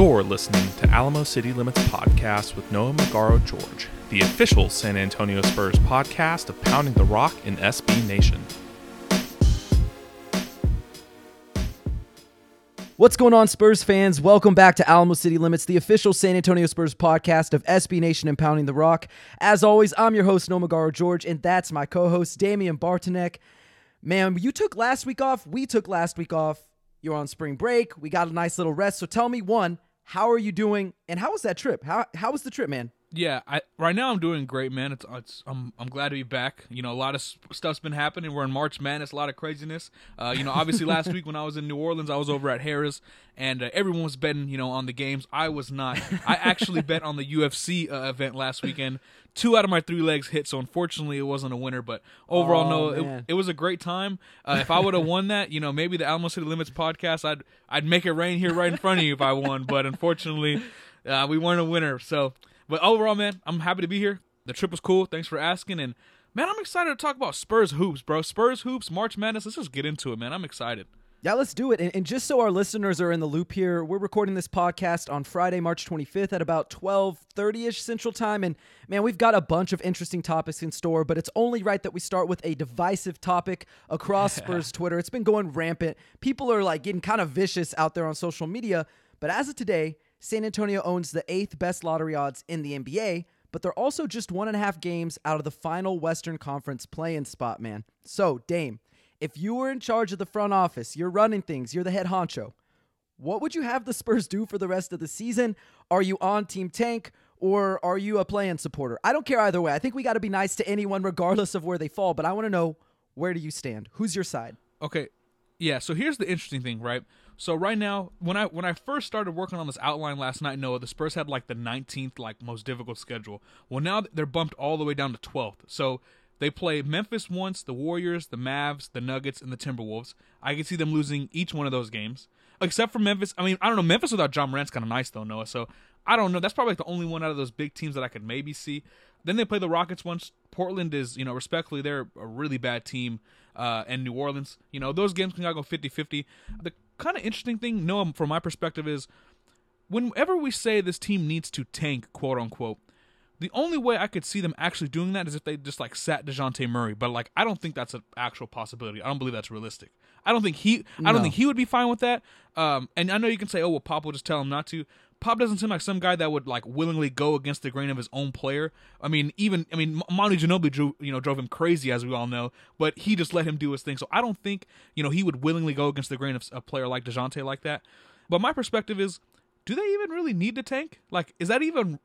You're listening to Alamo City Limits Podcast with Noah Magaro George, the official San Antonio Spurs podcast of Pounding the Rock in SB Nation. What's going on, Spurs fans? Welcome back to Alamo City Limits, the official San Antonio Spurs podcast of SB Nation and Pounding the Rock. As always, I'm your host, Noah Magaro George, and that's my co host, Damian Bartonek. Man, you took last week off. We took last week off. You're on spring break. We got a nice little rest. So tell me, one, how are you doing? And how was that trip? How, how was the trip, man? Yeah, I right now I'm doing great, man. It's it's I'm I'm glad to be back. You know, a lot of stuff's been happening. We're in March Madness, a lot of craziness. Uh, you know, obviously last week when I was in New Orleans, I was over at Harris, and uh, everyone was betting, you know, on the games. I was not. I actually bet on the UFC uh, event last weekend. Two out of my three legs hit, so unfortunately it wasn't a winner. But overall, Oh, no, it, it was a great time. Uh, if I would have won that, you know, maybe the Alamo City Limits podcast, I'd I'd make it rain here right in front of you if I won. But unfortunately, uh, we weren't a winner. So, but overall, man, I'm happy to be here. The trip was cool. Thanks for asking. And man, I'm excited to talk about Spurs hoops, bro. Spurs hoops, March Madness. Let's just get into it, man. I'm excited. Yeah, let's do it. And, and just so our listeners are in the loop here, we're recording this podcast on Friday, March 25th at about 12:30ish Central Time and man, we've got a bunch of interesting topics in store, but it's only right that we start with a divisive topic across Spurs Twitter. It's been going rampant. People are like getting kind of vicious out there on social media, but as of today, San Antonio owns the 8th best lottery odds in the NBA, but they're also just one and a half games out of the final Western Conference play-in spot, man. So, Dame, if you were in charge of the front office, you're running things, you're the head honcho, what would you have the Spurs do for the rest of the season? Are you on Team Tank or are you a play-in supporter? I don't care either way. I think we got to be nice to anyone regardless of where they fall, but I want to know where do you stand? Who's your side? Okay. Yeah, so here's the interesting thing, right? So right now, when I when I first started working on this outline last night, Noah, the Spurs had like the 19th like most difficult schedule. Well, now they're bumped all the way down to 12th. So they play Memphis once, the Warriors, the Mavs, the Nuggets, and the Timberwolves. I can see them losing each one of those games, except for Memphis. I mean, I don't know. Memphis without Ja Morant's kind of nice though, Noah. So I don't know. That's probably like the only one out of those big teams that I could maybe see. Then they play the Rockets once. Portland is, you know, respectfully, they're a really bad team. Uh, and New Orleans, you know, those games can go 50 50. The kind of interesting thing, Noah, from my perspective, is whenever we say this team needs to tank, quote unquote, the only way I could see them actually doing that is if they just like sat Dejounte Murray. But like, I don't think that's an actual possibility. I don't believe that's realistic. I don't think he. I don't No. think he would be fine with that. Um, and I know you can say, "Oh, well, Pop will just tell him not to." Pop doesn't seem like some guy that would like willingly go against the grain of his own player. I mean, even I mean, Manu Ginobili drew, you know drove him crazy as we all know, but he just let him do his thing. So I don't think you know he would willingly go against the grain of a player like Dejounte like that. But my perspective is, do they even really need to tank? Like, is that even?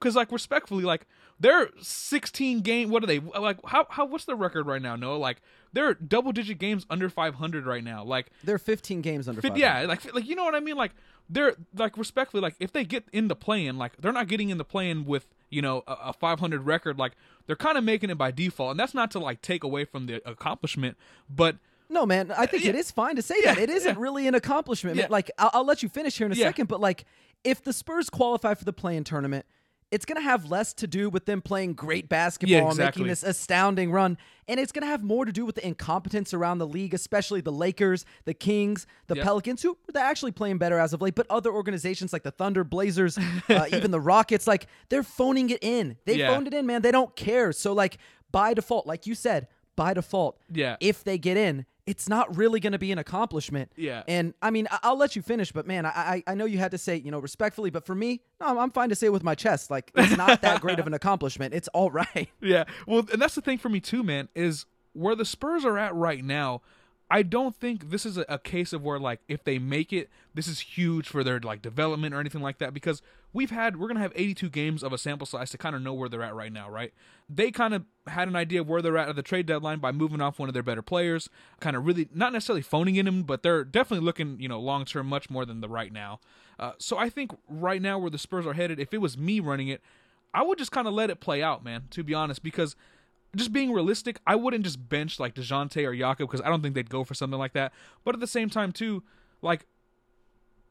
Because like respectfully, like they're 16 game. What are they like? How how what's their record right now? No, like they're double digit games under 500 right now. Like They're 15 games under 500. yeah, like like you know what I mean. Like they're like respectfully, like if they get into play-in, like they're not getting into play-in with you know a, a 500 record. Like they're kind of making it by default, and that's not to like take away from the accomplishment, but No, man, I think it is fine to say that. It isn't yeah. really an accomplishment. man. Like, I'll, I'll let you finish here in a Yeah. second, but like, if the Spurs qualify for the play-in tournament, it's going to have less to do with them playing great basketball and exactly. making this astounding run. And it's going to have more to do with the incompetence around the league, especially the Lakers, the Kings, the Yep. Pelicans, who they're actually playing better as of late, but other organizations like the Thunder, Blazers, uh, even the Rockets, like, they're phoning it in. They Yeah. phoned it in, man. They don't care. So, like, by default, like you said, by default, Yeah. if they get in, it's not really going to be an accomplishment. Yeah. And I mean, I- I'll let you finish, but man, I I, I know you had to say, you know, respectfully, but for me, no, I'm- I'm fine to say it with my chest. Like, it's not that great of an accomplishment. It's all right. Yeah. Well, and that's the thing for me too, man, is where the Spurs are at right now. I don't think this is a, a case of where like if they make it, this is huge for their like development or anything like that because we've had we're to have 82 games of a sample size to kind of know where they're at right now, right? They kind of had an idea of where they're at at the trade deadline by moving off one of their better players, kind of really not necessarily phoning in him, but they're definitely looking, you know, long term much more than the right now. Uh, so I think right now where the Spurs are headed, if it was me running it, I would just kind of let it play out, man, to be honest, because just being realistic, I wouldn't just bench like DeJounte or Jakob because I don't think they'd go for something like that. But at the same time, too, like,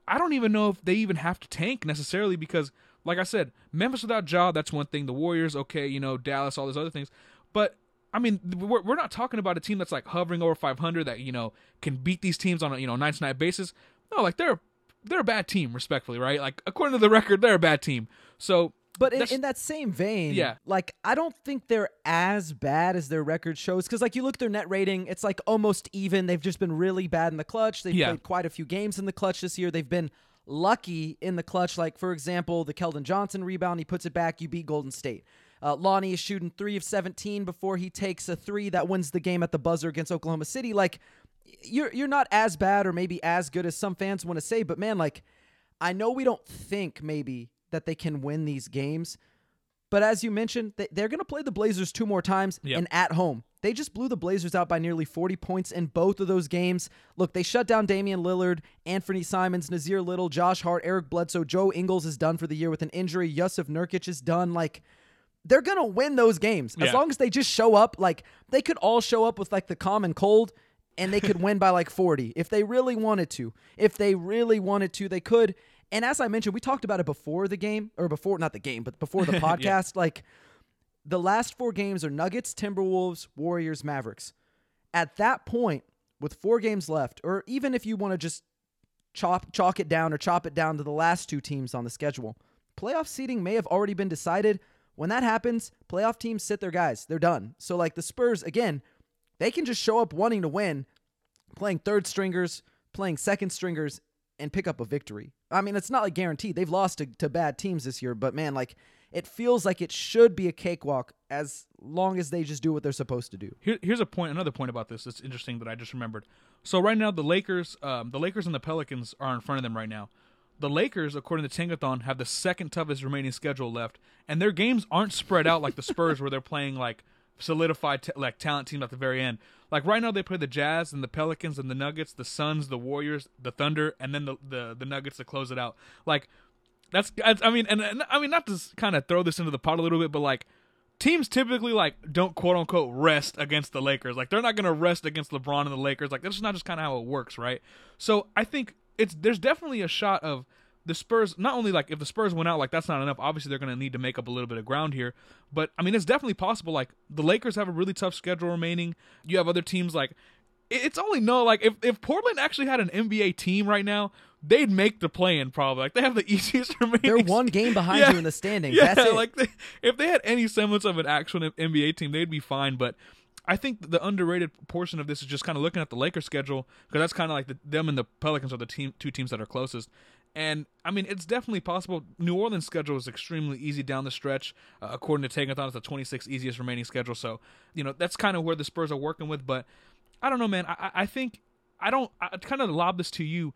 I don't even know if they even have to tank necessarily because, like I said, Memphis without Ja, that's one thing. The Warriors, okay, you know, Dallas, all those other things. But I mean, we're, we're not talking about a team that's like hovering over 500 that you know can beat these teams on a you know night to night basis. No, like they're they're a bad team, respectfully, right? Like according to the record, they're a bad team. So But in, in that same vein, Yeah. like I don't think they're as bad as their record shows. Because like you look at their net rating, it's like almost even. They've just been really bad in the clutch. They've Yeah. played quite a few games in the clutch this year. They've been lucky in the clutch. Like for example, the Keldon Johnson rebound, he puts it back. You beat Golden State. Uh, Lonnie is shooting three of 17 before he takes a three that wins the game at the buzzer against Oklahoma City. Like you're you're not as bad or maybe as good as some fans want to say, but man, like I know we don't think maybe that they can win these games, but as you mentioned, they, they're going to play the Blazers two more times Yep. and at home. They just blew the Blazers out by nearly 40 points in both of those games. Look, they shut down Damian Lillard, Anfernee Simons, Nassir Little, Josh Hart, Eric Bledsoe, Joe Ingles is done for the year with an injury. Jusuf Nurkic is done. Like, they're going to win those games as Yeah. long as they just show up. Like, they could all show up with like the common cold and they could win by like 40 if they really wanted to. If they really wanted to, they could. And as I mentioned, we talked about it before the game, or before, not the game, but before the podcast. Like, the last four games are Nuggets, Timberwolves, Warriors, Mavericks. At that point, with four games left, or even if you want to just chop chalk it down or chop it down to the last two teams on the schedule, playoff seeding may have already been decided. When that happens, playoff teams sit their guys. They're done. So like the Spurs, again, they can just show up wanting to win, playing third stringers, playing second stringers, and pick up a victory. I mean, it's not like guaranteed. They've lost to, to bad teams this year, but man, like it feels like it should be a cakewalk as long as they just do what they're supposed to do. Here, here's a point, another point about this that's interesting that I just remembered. So right now, the Lakers, um, the Lakers and the Pelicans are in front of them right now. The Lakers, according to Tankathon, have the second toughest remaining schedule left, and their games aren't spread out like the Spurs, where they're playing like solidified t- like talent teams at the very end. Like right now, they play the Jazz and the Pelicans and the Nuggets, the Suns, the Warriors, the Thunder, and then the the, the Nuggets to close it out. Like that's I mean, and, and I mean not to kind of throw this into the pot a little bit, but like teams typically like don't quote unquote rest against the Lakers. Like they're not gonna rest against LeBron and the Lakers. Like that's just not just kind of how it works, right? So I think it's there's definitely a shot of the Spurs. Not only like if the Spurs went out, like that's not enough. Obviously they're gonna need to make up a little bit of ground here. But I mean it's definitely possible. Like the Lakers have a really tough schedule remaining. You have other teams like it's only no like if if Portland actually had an NBA team right now. They'd make the play in probably. Like they have the easiest remaining. They're one game behind Yeah. you in the standings. Yeah, That's it. like they, if they had any semblance of an actual NBA team, they'd be fine. But I think the underrated portion of this is just kind of looking at the Lakers schedule because that's kind of like the, them and the Pelicans are the team two teams that are closest. And I mean, it's definitely possible. New Orleans' schedule is extremely easy down the stretch. Uh, according to Tankathon, it's the 26th easiest remaining schedule. So you know that's kind of where the Spurs are working with. But I don't know, man. I, I think I don't. I kind of lob this to you.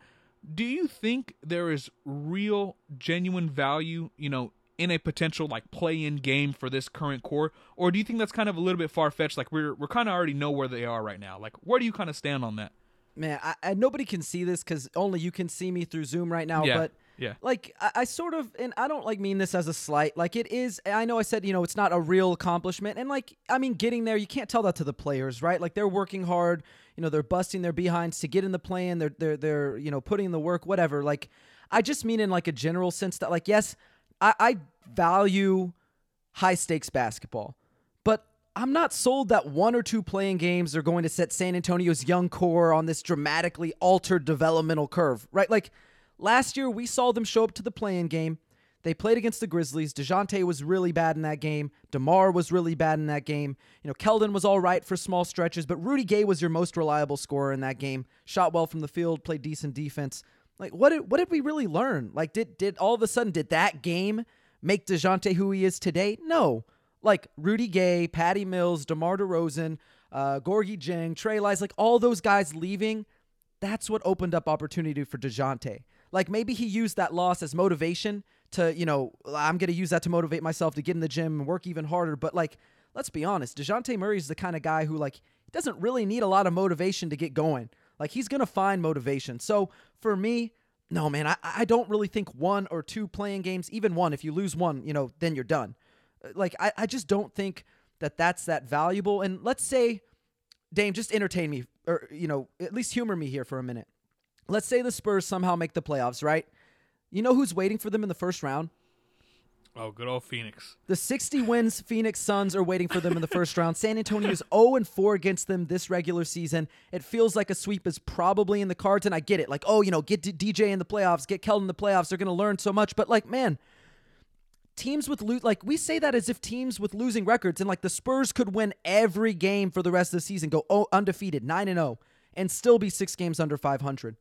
Do you think there is real, genuine value, you know, in a potential like play-in game for this current core, or do you think that's kind of a little bit far-fetched? Like we're we're kind of already know where they are right now. Like where do you kind of stand on that? Man, I, I nobody can see this because only you can see me through Zoom right now. Yeah, But yeah. like I, I sort of, and I don't like mean this as a slight. Like it is. I know I said you know it's not a real accomplishment, and like I mean getting there, you can't tell that to the players, right? Like they're working hard. You know they're busting their behinds to get in the plan. They're they're they're you know putting in the work, whatever. Like I just mean in like a general sense that like yes, I, I value high stakes basketball. I'm not sold that one or two play-in games are going to set San Antonio's young core on this dramatically altered developmental curve, right? Like last year, we saw them show up to the play-in game. They played against the Grizzlies. DeJounte was really bad in that game. DeMar was really bad in that game. You know, Keldon was all right for small stretches, but Rudy Gay was your most reliable scorer in that game. Shot well from the field, played decent defense. Like, what did what did we really learn? Like, did did all of a sudden did that game make DeJounte who he is today? No. Like Rudy Gay, Patty Mills, DeMar DeRozan, uh, Gorgui Dieng, Trey Lyles, like all those guys leaving, that's what opened up opportunity for DeJounte. Like maybe he used that loss as motivation to, you know, I'm going to use that to motivate myself to get in the gym and work even harder. But like, let's be honest, DeJounte Murray is the kind of guy who like doesn't really need a lot of motivation to get going. Like he's going to find motivation. So for me, no, man, I, I don't really think one or two play-in games, even one, if you lose one, you know, then you're done. Like, I, I just don't think that that's that valuable. And let's say, Dame, just entertain me, or, you know, at least humor me here for a minute. Let's say the Spurs somehow make the playoffs, right? You know who's waiting for them in the first round? Oh, good old Phoenix. The 60 wins Phoenix Suns are waiting for them in the first round. San Antonio's 0 and 4 against them this regular season. It feels like a sweep is probably in the cards, and I get it. Like, oh, you know, get DJ in the playoffs, get Keldon in the playoffs. They're going to learn so much. But, like, man, teams with lo- like we say that as if teams with losing records and like the Spurs could win every game for the rest of the season, go undefeated, 9 and 0 and still be 6 games under 500.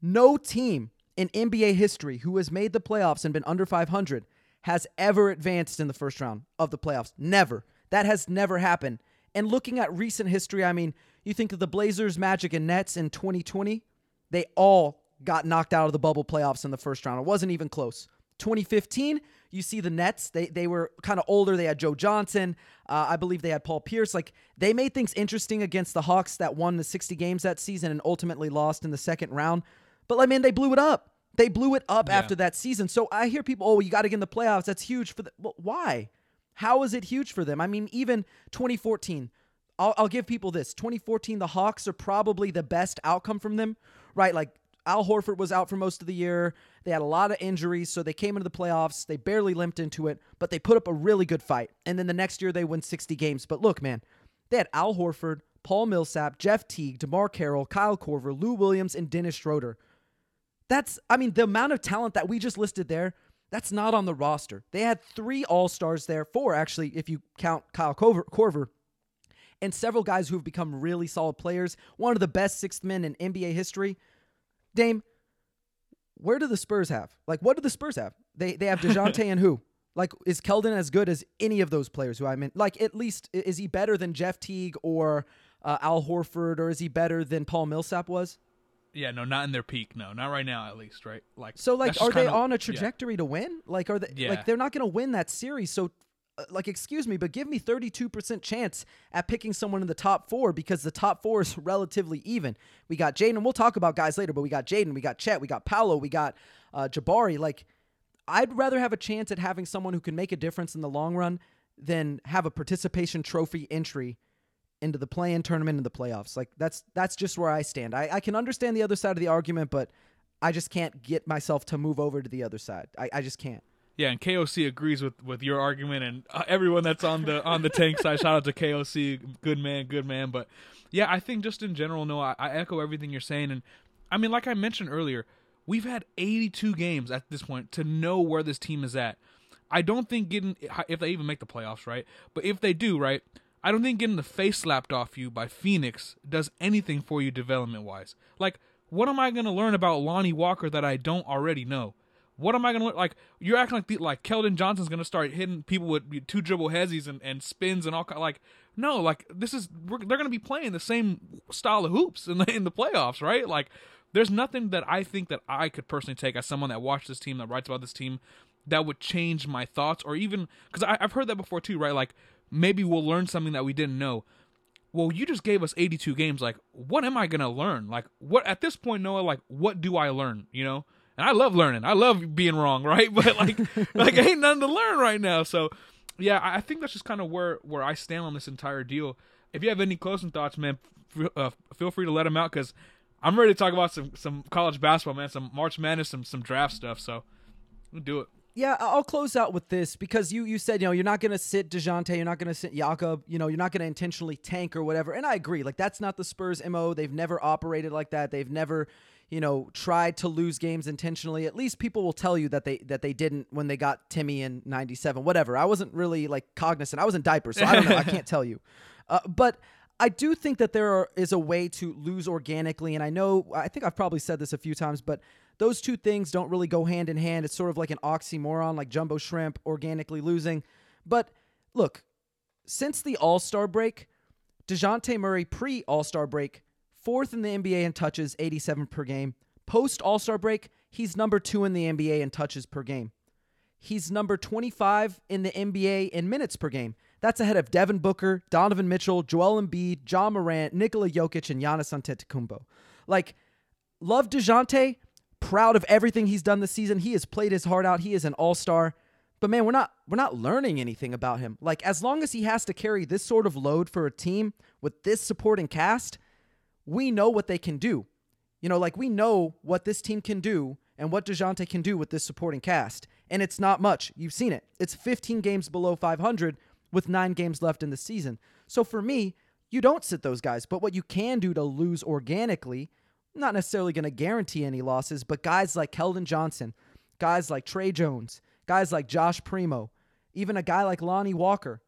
No team in NBA history who has made the playoffs and been under 500 has ever advanced in the first round of the playoffs. Never. That has never happened. And looking at recent history, I mean, you think of the Blazers, Magic, and Nets in 2020, they all got knocked out of the bubble playoffs in the first round. It wasn't even close. 2015, you see the Nets. They they were kind of older. They had Joe Johnson. Uh, I believe they had Paul Pierce. Like they made things interesting against the Hawks that won the 60 games that season and ultimately lost in the second round. But like man, they blew it up. They blew it up yeah. after that season. So I hear people, oh, you got to get in the playoffs. That's huge for the. Well, why? How is it huge for them? I mean, even 2014. I'll, I'll give people this 2014, the Hawks are probably the best outcome from them, right? Like Al Horford was out for most of the year. They had a lot of injuries, so they came into the playoffs. They barely limped into it, but they put up a really good fight. And then the next year, they win 60 games. But look, man, they had Al Horford, Paul Millsap, Jeff Teague, DeMarre Carroll, Kyle Korver, Lou Williams, and Dennis Schroeder. That's, I mean, the amount of talent that we just listed there, that's not on the roster. They had three All Stars there, four actually, if you count Kyle Korver, Korver, and several guys who have become really solid players. One of the best sixth men in NBA history. Dame, where do the Spurs have? Like, what do the Spurs have? They they have Dejounte and who? Like, is Keldon as good as any of those players who I mean? Like, at least is he better than Jeff Teague or uh, Al Horford, or is he better than Paul Millsap was? Yeah, no, not in their peak. No, not right now, at least. Right? Like, so, like, are they on a trajectory yeah. to win? Like, are they? Yeah. Like, they're not going to win that series. So, like, excuse me, but give me 32% chance at picking someone in the top four because the top four is relatively even. We got Jaden. We'll talk about guys later, but we got Jaden, we got Chet, we got Paolo, we got uh, Jabari. Like, I'd rather have a chance at having someone who can make a difference in the long run than have a participation trophy entry into the play-in tournament and the playoffs. Like that's that's just where I stand. I, I can understand the other side of the argument, but I just can't get myself to move over to the other side. I, I just can't. Yeah, and KOC agrees with, with your argument, and uh, everyone that's on the on the tank side. Shout out to KOC, good man, good man. But yeah, I think just in general, no, I, I echo everything you're saying, and I mean, like I mentioned earlier, we've had 82 games at this point to know where this team is at. I don't think getting if they even make the playoffs, right? But if they do, right, I don't think getting the face slapped off you by Phoenix does anything for you development wise. Like, what am I going to learn about Lonnie Walker that I don't already know? What am I gonna learn? Like you're acting like the, like Keldon Johnson's gonna start hitting people with two dribble heads and, and spins and all kind. like no like this is they're gonna be playing the same style of hoops in the in the playoffs right like there's nothing that I think that I could personally take as someone that watched this team that writes about this team that would change my thoughts or even because I've heard that before too right like maybe we'll learn something that we didn't know. Well, you just gave us 82 games. Like, what am I gonna learn? Like, what at this point, Noah? Like, what do I learn? You know, and I love learning. I love being wrong, right? But like, like ain't nothing to learn right now. So, yeah, I think that's just kind of where where I stand on this entire deal. If you have any closing thoughts, man, uh, feel free to let them out because I'm ready to talk about some some college basketball, man, some March Madness, some some draft stuff. So, we'll do it yeah, I'll close out with this because you you said you know you're not gonna sit Dejounte, you're not gonna sit Jakob, you know you're not gonna intentionally tank or whatever, and I agree. Like that's not the Spurs mo. They've never operated like that. They've never you know tried to lose games intentionally. At least people will tell you that they that they didn't when they got Timmy in '97. Whatever. I wasn't really like cognizant. I was in diapers, so I don't know. I can't tell you. Uh, but I do think that there are, is a way to lose organically, and I know I think I've probably said this a few times, but those two things don't really go hand in hand. It's sort of like an oxymoron, like jumbo shrimp organically losing. But look, since the All Star break, DeJounte Murray pre All Star break, fourth in the NBA in touches, 87 per game. Post All Star break, he's number two in the NBA in touches per game. He's number 25 in the NBA in minutes per game. That's ahead of Devin Booker, Donovan Mitchell, Joel Embiid, Ja Morant, Nikola Jokic, and Giannis Antetokounmpo. Like, love DeJounte, proud of everything he's done this season. He has played his heart out. He is an all-star. But man, we're not we're not learning anything about him. Like as long as he has to carry this sort of load for a team with this supporting cast, we know what they can do. You know, like we know what this team can do and what DeJounte can do with this supporting cast. And it's not much. You've seen it. It's 15 games below 500 with nine games left in the season. So for me, you don't sit those guys. But what you can do to lose organically, not necessarily going to guarantee any losses, but guys like Keldon Johnson, guys like Tre Jones, guys like Josh Primo, even a guy like Lonnie Walker,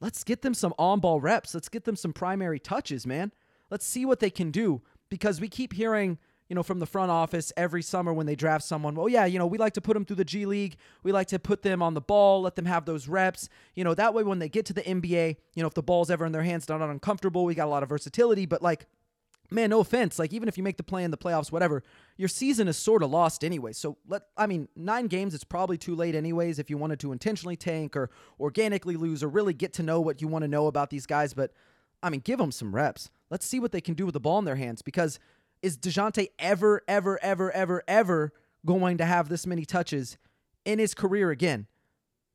let's get them some on ball reps. Let's get them some primary touches, man. Let's see what they can do because we keep hearing you know, from the front office every summer when they draft someone. Well, yeah, you know, we like to put them through the G League. We like to put them on the ball, let them have those reps. You know, that way when they get to the NBA, you know, if the ball's ever in their hands, not uncomfortable. We got a lot of versatility, but like, man, no offense. Like, even if you make the play in the playoffs, whatever, your season is sort of lost anyway. So let, I mean, nine games, it's probably too late anyways if you wanted to intentionally tank or organically lose or really get to know what you want to know about these guys. But I mean, give them some reps. Let's see what they can do with the ball in their hands because is DeJounte ever, ever, ever, ever, ever going to have this many touches in his career again?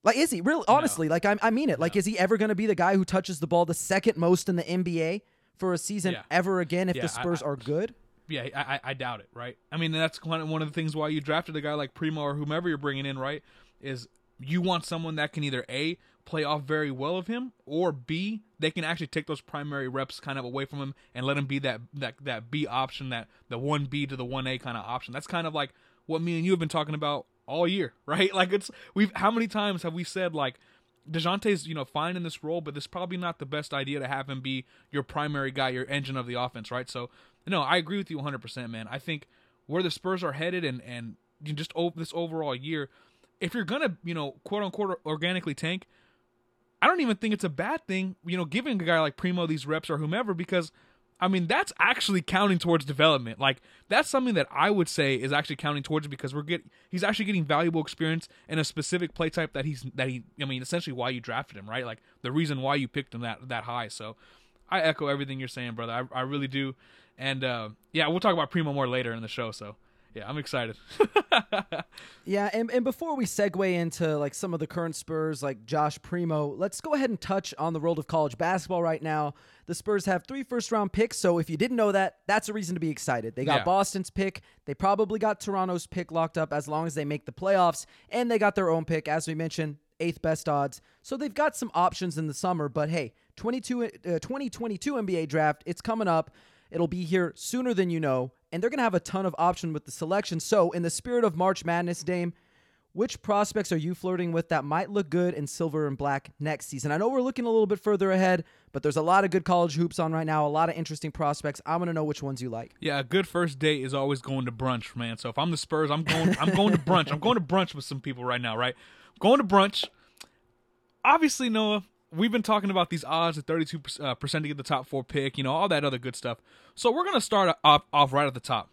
Like, is he really? Honestly, no. like I, I mean it. No. Like, is he ever going to be the guy who touches the ball the second most in the NBA for a season yeah. ever again if yeah, the Spurs I, I, are good? Yeah, I, I doubt it. Right? I mean, that's one of the things why you drafted a guy like Primo or whomever you're bringing in. Right? Is you want someone that can either a play off very well of him, or B, they can actually take those primary reps kind of away from him and let him be that that that B option, that the one B to the one A kind of option. That's kind of like what me and you have been talking about all year, right? Like it's we've how many times have we said like Dejounte's, you know, fine in this role, but is probably not the best idea to have him be your primary guy, your engine of the offense, right? So, no, I agree with you 100%, man. I think where the Spurs are headed and and just over this overall year, if you're gonna, you know, quote unquote organically tank, I don't even think it's a bad thing, you know, giving a guy like Primo these reps or whomever because I mean, that's actually counting towards development. Like that's something that I would say is actually counting towards because we're get he's actually getting valuable experience in a specific play type that he's that he I mean, essentially why you drafted him, right? Like the reason why you picked him that that high. So I echo everything you're saying, brother. I I really do. And uh, yeah, we'll talk about Primo more later in the show, so yeah, I'm excited. yeah, and, and before we segue into like some of the current Spurs, like Josh Primo, let's go ahead and touch on the world of college basketball right now. The Spurs have three first round picks, so if you didn't know that, that's a reason to be excited. They got yeah. Boston's pick, they probably got Toronto's pick locked up as long as they make the playoffs, and they got their own pick, as we mentioned, eighth best odds. So they've got some options in the summer, but hey, 22, uh, 2022 NBA draft, it's coming up. It'll be here sooner than you know, and they're going to have a ton of option with the selection. So, in the spirit of March Madness, Dame, which prospects are you flirting with that might look good in silver and black next season? I know we're looking a little bit further ahead, but there's a lot of good college hoops on right now, a lot of interesting prospects. I want to know which ones you like. Yeah, a good first date is always going to brunch, man. So if I'm the Spurs, I'm going I'm going to brunch. I'm going to brunch with some people right now, right? going to brunch. Obviously, Noah, we've been talking about these odds at 32% uh, to get the top four pick, you know, all that other good stuff. So we're going to start off, off right at the top.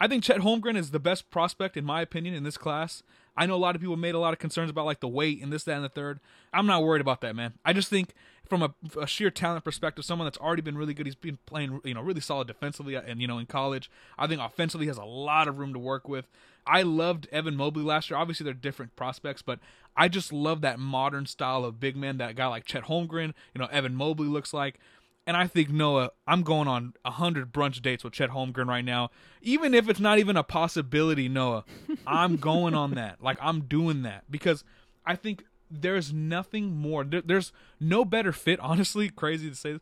I think Chet Holmgren is the best prospect, in my opinion, in this class. I know a lot of people made a lot of concerns about like the weight and this, that, and the third. I'm not worried about that, man. I just think from a, a, sheer talent perspective, someone that's already been really good. He's been playing, you know, really solid defensively, and you know, in college. I think offensively has a lot of room to work with. I loved Evan Mobley last year. Obviously, they're different prospects, but I just love that modern style of big man that guy like Chet Holmgren, you know, Evan Mobley looks like. And I think Noah, I'm going on a hundred brunch dates with Chet Holmgren right now. Even if it's not even a possibility, Noah, I'm going on that. Like I'm doing that because I think there's nothing more. There, there's no better fit, honestly. Crazy to say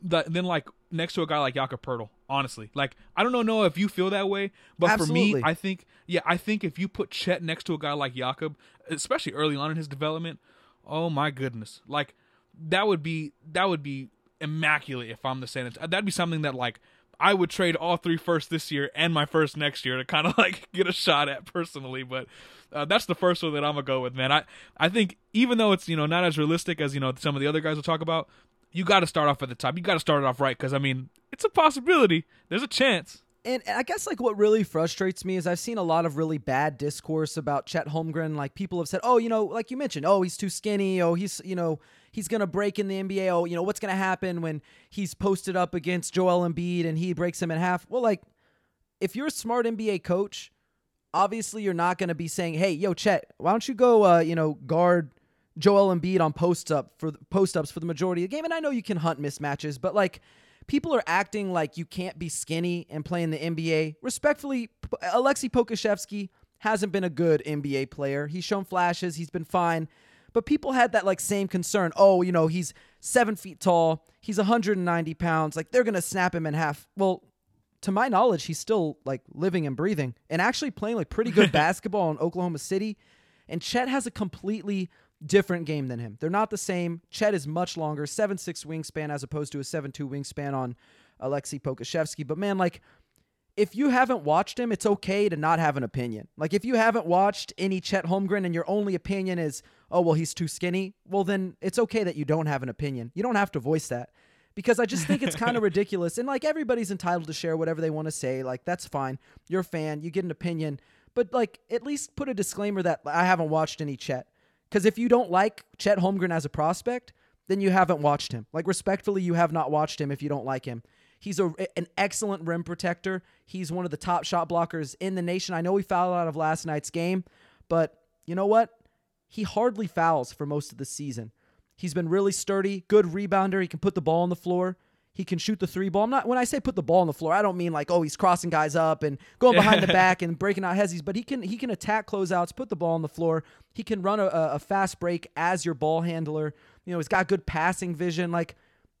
this, than like next to a guy like Jakob Poeltl. Honestly, like I don't know, Noah, if you feel that way, but Absolutely. for me, I think, yeah, I think if you put Chet next to a guy like Jakob, especially early on in his development, oh my goodness, like that would be that would be immaculate if I'm the Antonio. That'd be something that like I would trade all three first this year and my first next year to kind of like get a shot at personally. But uh, that's the first one that I'm gonna go with, man. I I think even though it's you know not as realistic as you know some of the other guys will talk about, you got to start off at the top. You got to start it off right because I mean it's a possibility. There's a chance. And I guess like what really frustrates me is I've seen a lot of really bad discourse about Chet Holmgren. Like people have said, "Oh, you know, like you mentioned, oh, he's too skinny. Oh, he's you know." he's to break in the NBA. Oh, you know, what's to happen when he's posted up against Joel Embiid and he breaks him in half? Well, like, if you're a smart NBA coach, obviously you're not to be saying, hey, yo, Chet, why don't you go, uh, you know, guard Joel Embiid on post up for post ups for the majority of the game? And I know you can hunt mismatches, but like, people are acting like you can't be skinny and play in the NBA. Respectfully, Aleksej Pokusevski hasn't been a good NBA player. He's shown flashes, he's been fine. But people had that like same concern. Oh, you know, he's seven feet tall, he's 190 pounds. Like they're gonna snap him in half. Well, to my knowledge, he's still like living and breathing and actually playing like pretty good basketball in Oklahoma City. And Chet has a completely different game than him. They're not the same. Chet is much longer, seven six wingspan as opposed to a seven two wingspan on Aleksej Pokusevski. But man, like if you haven't watched him, it's okay to not have an opinion. Like if you haven't watched any Chet Holmgren and your only opinion is, oh well, he's too skinny. Well, then it's okay that you don't have an opinion. You don't have to voice that because I just think it's kind of ridiculous. And like everybody's entitled to share whatever they want to say. Like that's fine. You're a fan. You get an opinion, but like at least put a disclaimer that I haven't watched any Chet. Because if you don't like Chet Holmgren as a prospect, then you haven't watched him. Like respectfully, you have not watched him if you don't like him. He's a, an excellent rim protector. He's one of the top shot blockers in the nation. I know he fouled out of last night's game, but you know what? He hardly fouls for most of the season. He's been really sturdy, good rebounder. He can put the ball on the floor. He can shoot the three ball. I'm not when I say put the ball on the floor, I don't mean like oh he's crossing guys up and going behind the back and breaking out hezzies, but he can he can attack closeouts, put the ball on the floor. He can run a, a fast break as your ball handler. You know he's got good passing vision. Like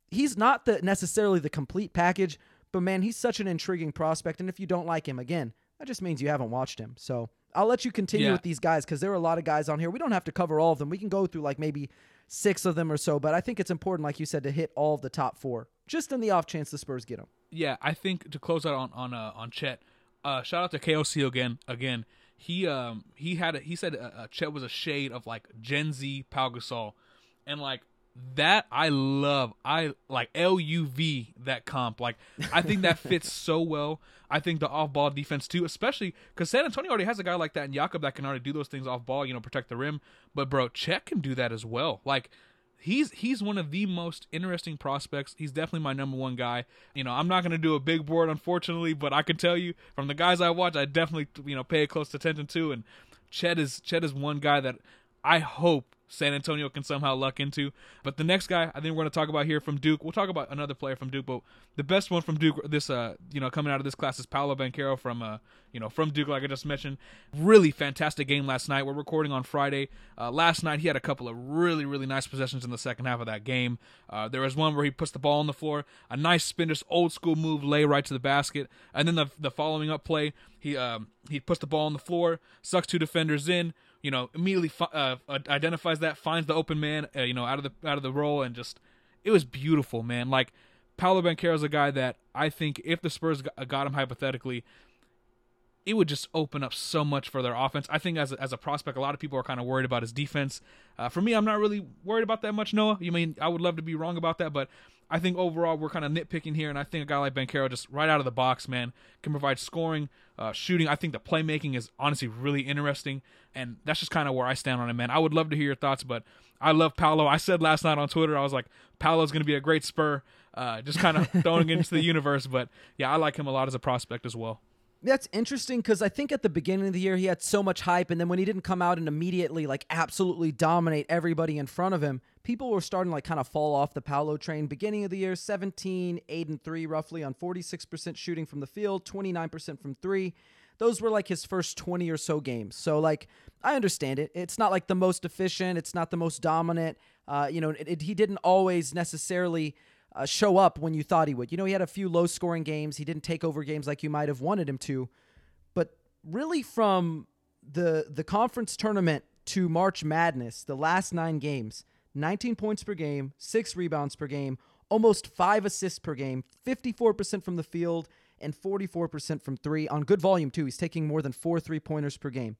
he's not the necessarily the complete package, but man, he's such an intriguing prospect. And if you don't like him, again, that just means you haven't watched him. So I'll let you continue Yeah. with these guys because there are a lot of guys on here. We don't have to cover all of them. We can go through like maybe six of them or so, but I think it's important, like you said, to hit all of the top four, just in the off chance the Spurs get them. yeah, I think to close out on on uh, on Chet, uh, shout out to KOC again. Again, he um he had a, he said uh, uh, Chet was a shade of like Gen Z Pau Gasol, and like that I love. I like L U V that comp. Like I think that fits so well. I think the off ball defense too, especially because San Antonio already has a guy like that and Jakob that can already do those things off ball. You know, protect the rim. But bro, Chet can do that as well. Like he's he's one of the most interesting prospects. He's definitely my number one guy. You know, I'm not going to do a big board unfortunately, but I can tell you from the guys I watch, I definitely you know pay close attention to. And Chet is Chet is one guy that I hope San Antonio can somehow luck into. But the next guy I think we're going to talk about here from Duke. We'll talk about another player from Duke, but the best one from Duke this uh you know coming out of this class is Paolo Banchero from uh you know from Duke like I just mentioned. Really fantastic game last night. We're recording on Friday. Uh, last night he had a couple of really really nice possessions in the second half of that game. Uh, there was one where he puts the ball on the floor, a nice spin, just old school move, lay right to the basket, and then the the following up play he um he puts the ball on the floor, sucks two defenders in you know, immediately uh, uh, identifies that, finds the open man, uh, you know, out of the out of the roll, and just it was beautiful, man. Like Paolo is a guy that I think if the Spurs got, got him hypothetically, it would just open up so much for their offense. I think as a, as a prospect, a lot of people are kind of worried about his defense. Uh, for me, I'm not really worried about that much. Noah, you mean I would love to be wrong about that, but I think overall we're kind of nitpicking here, and I think a guy like Banchero just right out of the box, man, can provide scoring, uh, shooting. I think the playmaking is honestly really interesting, and that's just kind of where I stand on it, man. I would love to hear your thoughts, but I love Paolo. I said last night on Twitter, I was like, Paolo's going to be a great Spur, uh, just kind of throwing it into the universe. But yeah, I like him a lot as a prospect as well. That's interesting because I think at the beginning of the year he had so much hype, and then when he didn't come out and immediately like absolutely dominate everybody in front of him, people were starting to like kind of fall off the Paolo train. Beginning of the year, 17, 8 and 3 roughly on 46% shooting from the field, 29% from 3. Those were like his first 20 or so games. So like I understand it. It's not like the most efficient, it's not the most dominant. Uh, you know, it, it, he didn't always necessarily uh, show up when you thought he would. You know, he had a few low scoring games. He didn't take over games like you might have wanted him to. But really, from the the conference tournament to March Madness, the last nine games, 19 points per game, six rebounds per game, almost five assists per game, 54% from the field, and 44% from three on good volume too. He's taking more than four three pointers per game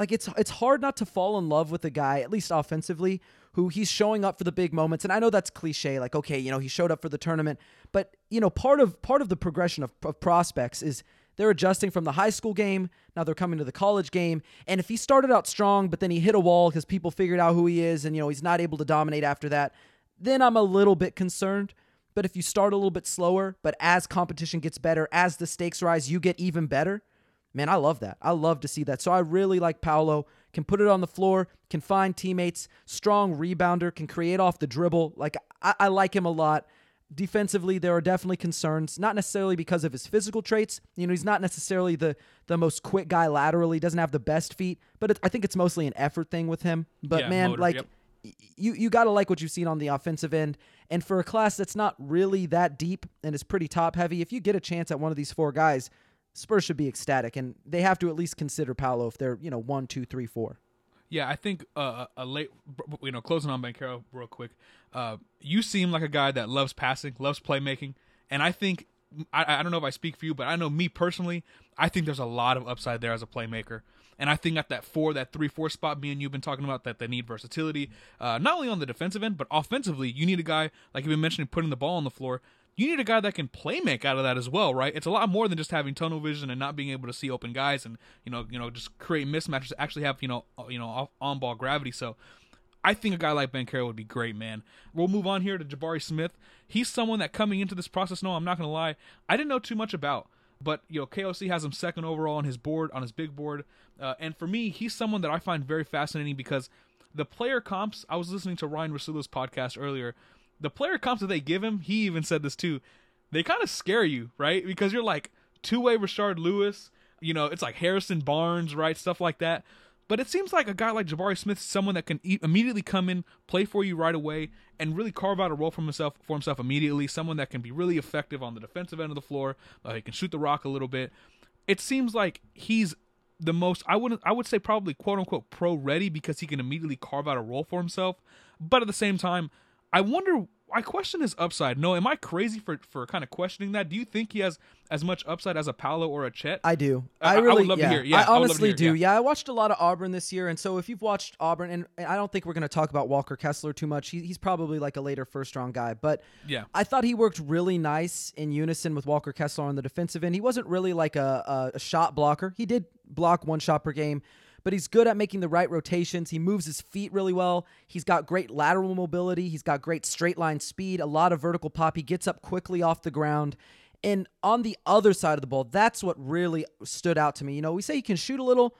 like it's it's hard not to fall in love with a guy at least offensively who he's showing up for the big moments. And i know that's cliche like okay you know he showed up for the tournament. But you know part of part of the progression of, of prospects is they're adjusting from the high school game now they're coming to the college game. And if he started out strong but then he hit a wall because people figured out who he is and you know he's not able to dominate after that then i'm a little bit concerned. But if you start a little bit slower but as competition gets better as the stakes rise you get even better Man, I love that. I love to see that. So I really like Paolo. Can put it on the floor, can find teammates, strong rebounder, can create off the dribble. Like I, I like him a lot. defensively there are definitely concerns not necessarily because of his physical traits you know he's not necessarily the the most quick guy laterally doesn't have the best feet but it, i think it's mostly an effort thing with him but Yeah, man motor, like yep. you you got to like what you've seen on the offensive end and for a class that's not really that deep and is pretty top heavy if you get a chance at one of these four guys spurs should be ecstatic and they have to at least consider paolo if they're you know one two three four Yeah, I think uh, a late, you know, closing on Banchero real quick. Uh, you seem like a guy that loves passing, loves playmaking, and I think I, I don't know if I speak for you, but I know me personally, I think there's a lot of upside there as a playmaker. And I think at that four, that three, four spot, me and you've been talking about that they need versatility, uh, not only on the defensive end, but offensively. You need a guy like you've been mentioning, putting the ball on the floor. You need a guy that can play make out of that as well, right? It's a lot more than just having tunnel vision and not being able to see open guys and you know, you know, just create mismatches. Actually, have you know, you know, on ball gravity. So, I think a guy like Banchero would be great, man. We'll move on here to Jabari Smith. He's someone that coming into this process, no, I'm not gonna lie, I didn't know too much about. But you know, KOC has him second overall on his board, on his big board, uh, and for me, he's someone that I find very fascinating because the player comps. I was listening to Ryan Rasulo's podcast earlier. The player comps that they give him, he even said this too. They kind of scare you, right? Because you're like two way Rashard Lewis. You know, it's like Harrison Barnes, right? Stuff like that. But it seems like a guy like Jabari Smith someone that can e- immediately come in, play for you right away, and really carve out a role for himself for himself immediately. Someone that can be really effective on the defensive end of the floor. Uh, he can shoot the rock a little bit. It seems like he's the most. I wouldn't. I would say probably quote unquote pro ready because he can immediately carve out a role for himself. But at the same time, I wonder. I question his upside. No, am I crazy for for kind of questioning that? Do you think he has as much upside as a Paolo or a Chet? I do. I- I I would really, love to hear. Yeah, I I would love to honestly hear, do. yeah. Yeah. I watched a lot of Auburn this year, and so if you've watched Auburn, and, and I don't think we're going to talk about Walker Kessler too much. He, he's probably like a later first round guy, but Yeah. I thought he worked really nice in unison with Walker Kessler on the defensive end. He wasn't really like a, a, a shot blocker. He did block one shot per game. But he's good at making the right rotations. He moves his feet really well. He's got great lateral mobility. He's got great straight line speed, a lot of vertical pop. He gets up quickly off the ground. And on the other side of the ball, that's what really stood out to me. You know, we say he can shoot a little.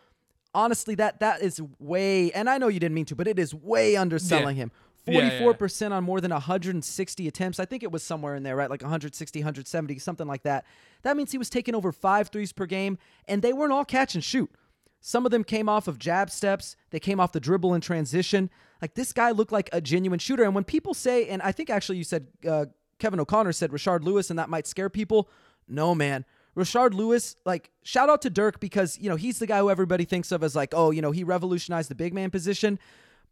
Honestly, that that is way, and I know you didn't mean to, but it is way underselling him. Yeah, yeah, yeah. 44% on more than 160 attempts. I think it was somewhere in there, right? Like 160, 170, something like that. That means he was taking over five threes per game, and they weren't all catch and shoot. Some of them came off of jab steps, they came off the dribble and transition. Like this guy looked like a genuine shooter. And when people say, and I think actually you said, uh, Kevin O'Connor said Rashard Lewis, and that might scare people. No, man. Rashard Lewis, like, shout out to Dirk because, you know, he's the guy who everybody thinks of as like, oh, you know, he revolutionized the big man position.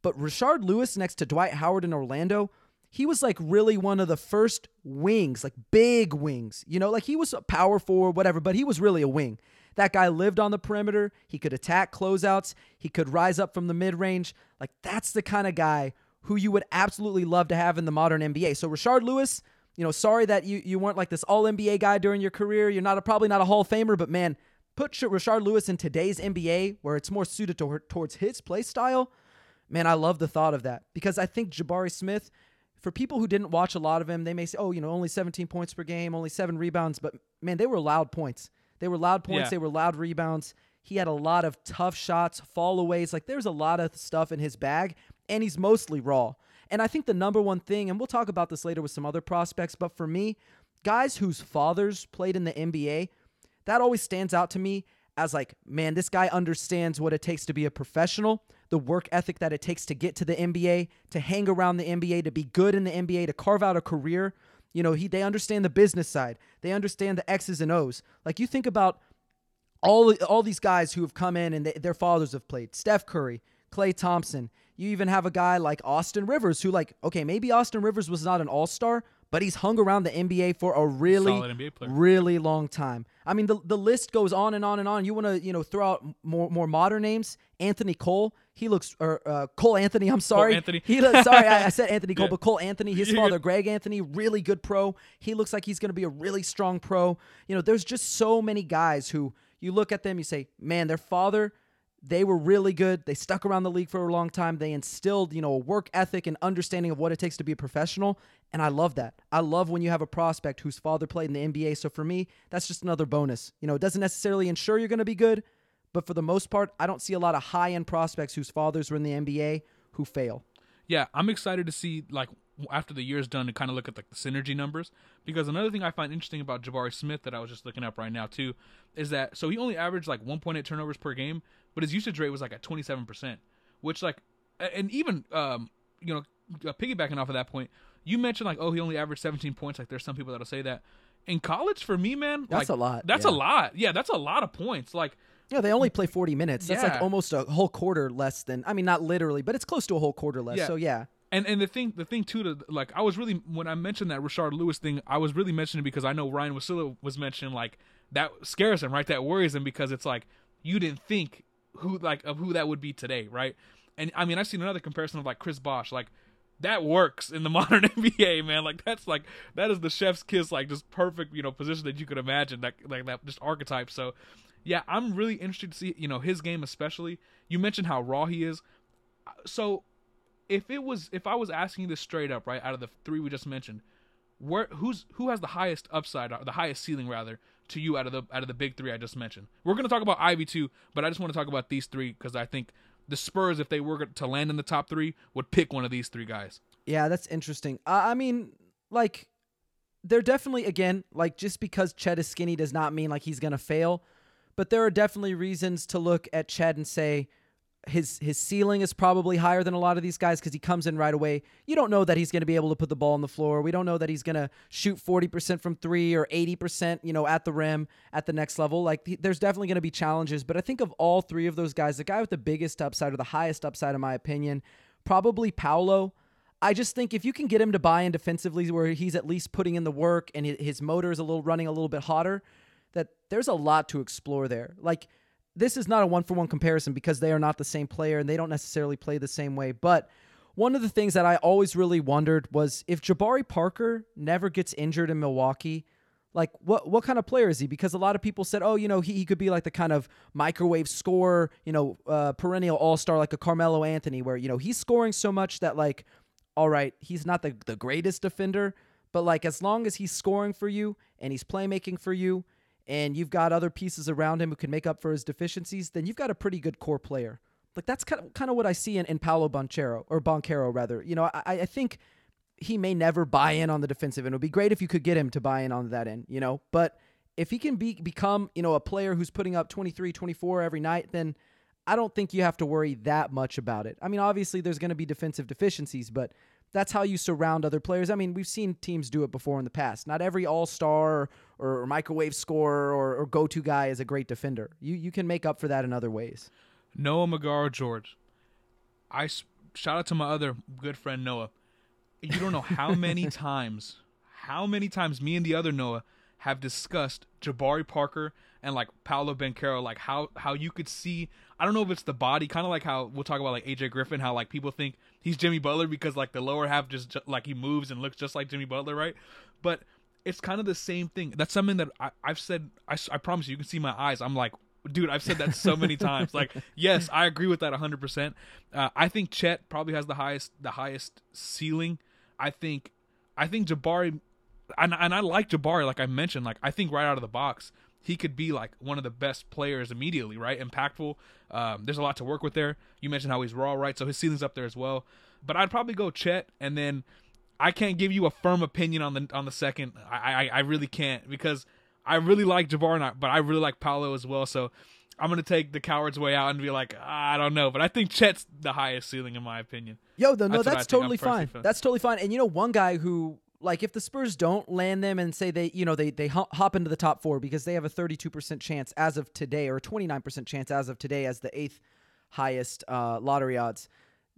But Rashard Lewis next to Dwight Howard in Orlando, he was like really one of the first wings, like big wings. You know, like he was a power forward, whatever, but he was really a wing. That guy lived on the perimeter. He could attack closeouts. He could rise up from the mid range. Like that's the kind of guy who you would absolutely love to have in the modern NBA. So Rashard Lewis, you know, sorry that you you weren't like this all NBA guy during your career. You're not a, probably not a Hall of Famer, but man, put Rashard Lewis in today's NBA where it's more suited to, towards his play style. Man, I love the thought of that because I think Jabari Smith, for people who didn't watch a lot of him, they may say, oh, you know, only 17 points per game, only seven rebounds, but man, they were loud points. They were loud points. Yeah. They were loud rebounds. He had a lot of tough shots, fall aways. Like there's a lot of stuff in his bag, and he's mostly raw. And I think the number one thing, and we'll talk about this later with some other prospects, but for me, guys whose fathers played in the NBA, that always stands out to me as like, man, this guy understands what it takes to be a professional, the work ethic that it takes to get to the NBA, to hang around the NBA, to be good in the NBA, to carve out a career. You know, he they understand the business side. They understand the X's and O's. Like you think about all all these guys who have come in and they, their fathers have played. Steph Curry, Klay Thompson. You even have a guy like Austin Rivers who like, okay, maybe Austin Rivers was not an all-star, but he's hung around the NBA for a really Solid NBA player. really long time. I mean, the the list goes on and on and on. You want to, you know, throw out more more modern names. Anthony Cole, he looks, or uh, Cole Anthony. I'm sorry, Cole Anthony. He looks, sorry, I, I said Anthony Cole, Yeah. but Cole Anthony, his father. Greg Anthony, really good pro. He looks like he's going to be a really strong pro. You know, there's just so many guys who you look at them, you say, man, their father. They were really good. They stuck around the league for a long time. They instilled, you know, a work ethic and understanding of what it takes to be a professional. And I love that. I love when you have a prospect whose father played in the NBA. So for me, that's just another bonus. You know, it doesn't necessarily ensure you're going to be good, but for the most part, I don't see a lot of high end prospects whose fathers were in the NBA who fail. yeah, I'm excited to see like after the year's done to kind of look at like the synergy numbers because another thing I find interesting about Jabari Smith that I was just looking up right now too is that so he only averaged like 1.8 turnovers per game, but his usage rate was like at 27 percent, which like and even um you know uh, piggybacking off of that point, you mentioned like oh he only averaged 17 points. Like there's some people that'll say that in college for me, man. That's like, a lot, That's yeah. a lot. Yeah, that's a lot of points. Like Yeah, they only play 40 minutes. That's like almost a whole quarter less than I mean not literally, but it's close to a whole quarter less. Yeah. So yeah. And and the thing the thing too to like I was really when I mentioned that Rashard Lewis thing I was really mentioning because I know Ryan Wasilla was mentioning like that scares him right that worries him because it's like you didn't think who like of who that would be today right and I mean I've seen another comparison of like Chris Bosh like that works in the modern NBA man like that's like that is the chef's kiss like just perfect you know position that you could imagine that like that just archetype so yeah I'm really interested to see you know his game especially you mentioned how raw he is so if it was if I was asking this straight up, right, out of the three we just mentioned, where who's who has the highest upside, or the highest ceiling rather, to you out of the out of the big three I just mentioned? We're gonna talk about Ivy too, but I just want to talk about these three because I think the Spurs, if they were to land in the top three, would pick one of these three guys. Yeah, that's interesting. Uh, I mean, like, they're definitely again like just because Chet is skinny does not mean like he's gonna fail, but there are definitely reasons to look at Chet and say his his ceiling is probably higher than a lot of these guys because he comes in right away. You don't know that he's going to be able to put the ball on the floor. We don't know that he's going to shoot forty percent from three or eighty percent, you know, at the rim at the next level. Like, th- there's definitely going to be challenges. But I think of all three of those guys, the guy with the biggest upside or the highest upside, in my opinion, probably Paolo. I just think if you can get him to buy in defensively, where he's at least putting in the work and his motor is a little running a little bit hotter, that there's a lot to explore there. Like this is not a one for one comparison because they are not the same player and they don't necessarily play the same way. But one of the things that I always really wondered was if Jabari Parker never gets injured in Milwaukee, like what what kind of player is he? Because a lot of people said, oh, you know, he, he could be like the kind of microwave scorer, you know, uh, perennial all star like a Carmelo Anthony, where you know he's scoring so much that like, all right, he's not the the greatest defender, but like as long as he's scoring for you and he's playmaking for you, and you've got other pieces around him who can make up for his deficiencies, then you've got a pretty good core player. Like that's kind of kind of what I see in, in Paolo Boncero or Boncaro rather. You know, I, I think he may never buy in on the defensive end. It would be great if you could get him to buy in on that end, you know. But if he can be become, you know, a player who's putting up 23, 24 every night, then I don't think you have to worry that much about it. I mean, obviously there's going to be defensive deficiencies, but that's how you surround other players. I mean, we've seen teams do it before in the past. Not every all-star or, or microwave scorer or, or go-to guy is a great defender. You you can make up for that in other ways. Noah Magaro George. I shout out to my other good friend Noah. You don't know how many times, how many times me and the other Noah have discussed Jabari Parker and like Paolo Banchero, like how how you could see. I don't know if it's the body, kind of like how we'll talk about like AJ Griffin, how like people think he's Jimmy Butler because like the lower half just, like he moves and looks just like Jimmy Butler, right? But it's kind of the same thing. That's something that I, I've said. I, I promise you, you can see my eyes. I'm like, dude, I've said that so many times. Like, yes, I agree with that 100. percent uh, I think Chet probably has the highest the highest ceiling. I think I think Jabari, and and I like Jabari. Like I mentioned, like I think right out of the box he could be like one of the best players immediately, right? Impactful. Um, there's a lot to work with there. You mentioned how he's raw, right? So his ceiling's up there as well. But I'd probably go Chet, and then I can't give you a firm opinion on the on the second. I I, I really can't because I really like Jabari, and I- but I really like Paolo as well. So I'm gonna take the coward's way out and be like, "Ah, I don't know, but I think Chet's the highest ceiling in my opinion. Yo, though, no, That's that's totally fine. That's totally fine. And you know, one guy who, like, if the Spurs don't land them and say they, you know, they they hop into the top four because they have a 32% chance as of today, or a 29% chance as of today as the eighth highest uh, lottery odds.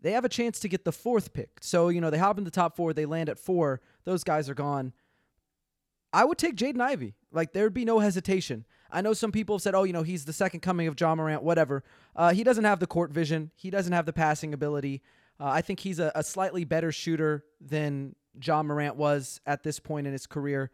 They have a chance to get the fourth pick. So you know, they hop in the top four, they land at four. Those guys are gone. I would take Jaden Ivey. Like there'd be no hesitation. I know some people have said, "Oh, you know, he's the second coming of Ja Morant." Whatever. Uh, he doesn't have the court vision. He doesn't have the passing ability. Uh, I think he's a, a slightly better shooter than Ja Morant was at this point in his career.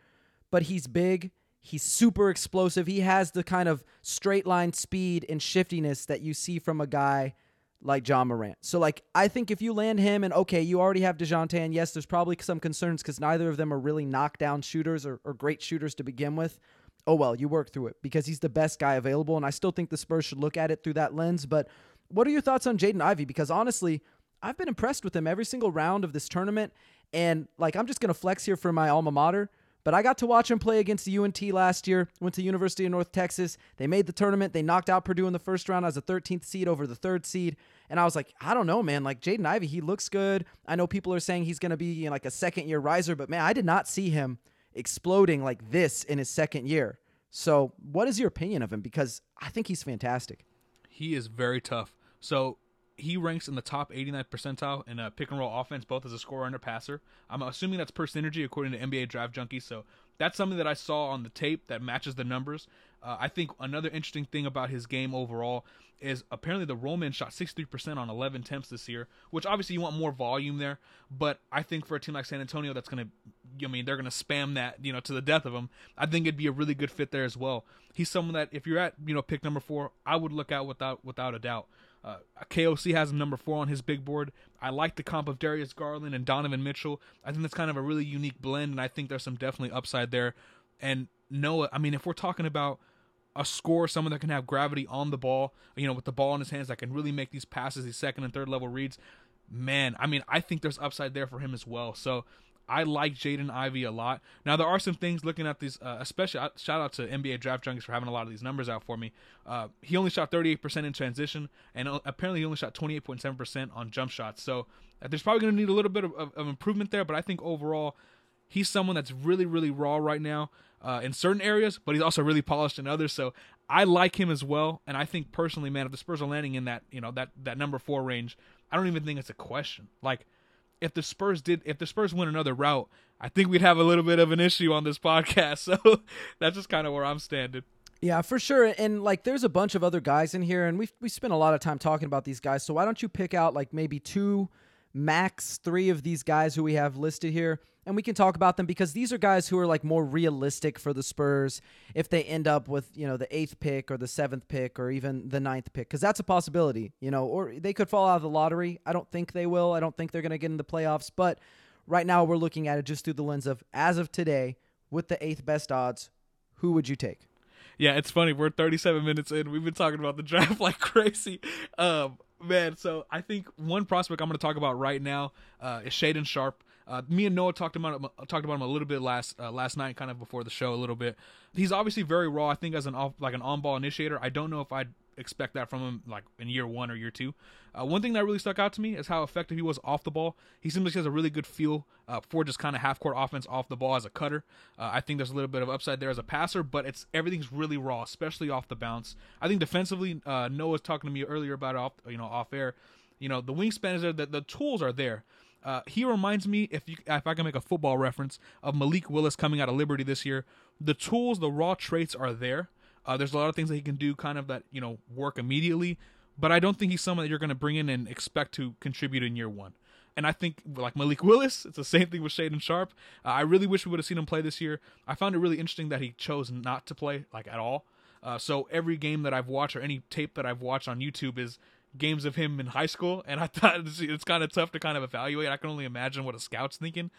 But he's big. He's super explosive. He has the kind of straight line speed and shiftiness that you see from a guy like Ja Morant. So like I think if you land him and okay, you already have DeJounte and yes, there's probably some concerns because neither of them are really knockdown shooters or, or great shooters to begin with. Oh well, you work through it because he's the best guy available, and I still think the Spurs should look at it through that lens. But what are your thoughts on Jaden Ivey? Because honestly, I've been impressed with him every single round of this tournament, And like, I'm just going to flex here for my alma mater. But I got to watch him play against the UNT last year. Went to University of North Texas. They made the tournament. They knocked out Purdue in the first round as a 13th seed over the third seed. And I was like, I don't know, man. Like Jaden Ivey, he looks good. I know people are saying he's going to be you know, like a second year riser, but man, I did not see him exploding like this in his second year. So, what is your opinion of him? Because I think he's fantastic. He is very tough. So he ranks in the top 89 percentile in a pick and roll offense, both as a scorer and a passer. I'm assuming that's per synergy according to NBA Draft Junkie. So that's something that I saw on the tape that matches the numbers. Uh, I think another interesting thing about his game overall is apparently the rollman shot 63% on 11 attempts this year, which obviously you want more volume there. But I think for a team like San Antonio, that's going to, I mean, they're going to spam that, you know, to the death of him. I think it'd be a really good fit there as well. He's someone that if you're at, you know, pick number four, I would look out without without a doubt. Uh, KOC has him number four on his big board. I like the comp of Darius Garland and Donovan Mitchell. I think that's kind of a really unique blend, and I think there's some definitely upside there. And Noah, I mean, if we're talking about a score, someone that can have gravity on the ball, you know, with the ball in his hands that can really make these passes, these second and third level reads. Man, I mean, I think there's upside there for him as well. So I like Jaden Ivey a lot. Now there are some things looking at these, uh, especially uh, shout out to NBA Draft Junkies for having a lot of these numbers out for me. Uh, he only shot 38% in transition, and uh, apparently he only shot 28.7% on jump shots. So uh, there's probably going to need a little bit of, of, of, improvement there, but I think overall he's someone that's really really raw right now uh, in certain areas, but he's also really polished in others. So I like him as well, and I think personally, man, if the Spurs are landing in that you know that that number four range, I don't even think it's a question. Like if the Spurs did if the Spurs went another route, I think we'd have a little bit of an issue on this podcast. So that's just kind of where I'm standing. Yeah, for sure. And like there's a bunch of other guys in here and we we spent a lot of time talking about these guys. So why don't you pick out like maybe two max 3 of these guys who we have listed here and we can talk about them because these are guys who are like more realistic for the Spurs if they end up with you know the eighth pick or the seventh pick or even the ninth pick because that's a possibility you know or they could fall out of the lottery. I don't think they will. I don't think they're going to get in the playoffs but right now we're looking at it just through the lens of as of today with the eighth best odds who would you take? Yeah it's funny we're 37 minutes in. We've been talking about the draft like crazy. Um man so I think one prospect I'm going to talk about right now uh, is Shaedon Sharp. uh, me and Noah talked about him, talked about him a little bit last uh, last night, kind of before the show a little bit. He's obviously very raw. I think as an off like an on ball initiator, I don't know if I'd expect that from him like in year one or year two. Uh, one thing that really stuck out to me is how effective he was off the ball. He seems like he has a really good feel uh, for just kind of half court offense off the ball as a cutter. Uh, I think there's a little bit of upside there as a passer, but it's everything's really raw, especially off the bounce. I think defensively, uh, Noah was talking to me earlier about off you know off air. You know the wingspan is there, the, the tools are there. Uh, he reminds me, if you if I can make a football reference, of Malik Willis coming out of Liberty this year. The tools, the raw traits are there. Uh, there's a lot of things that he can do, kind of that you know work immediately. But I don't think he's someone that you're going to bring in and expect to contribute in year one. And I think like Malik Willis, it's the same thing with Shaedon Sharp. Uh, I really wish we would have seen him play this year. I found it really interesting that he chose not to play like at all. Uh, so every game that I've watched or any tape that I've watched on YouTube is games of him in high school, and I thought it's, it's kind of tough to kind of evaluate. I can only imagine what a scout's thinking.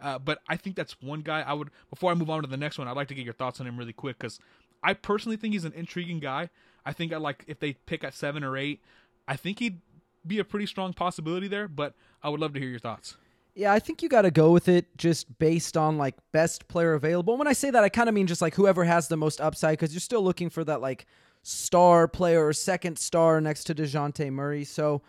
Uh, but I think that's one guy I would. Before I move on to the next one, I'd like to get your thoughts on him really quick because I personally think he's an intriguing guy. I think I like if they pick at seven or eight, I think he'd be a pretty strong possibility there. But I would love to hear your thoughts. Yeah, I think you got to go with it just based on like best player available. When I say that, I kind of mean just like whoever has the most upside because you're still looking for that like star player or second star next to DeJounte Murray. So,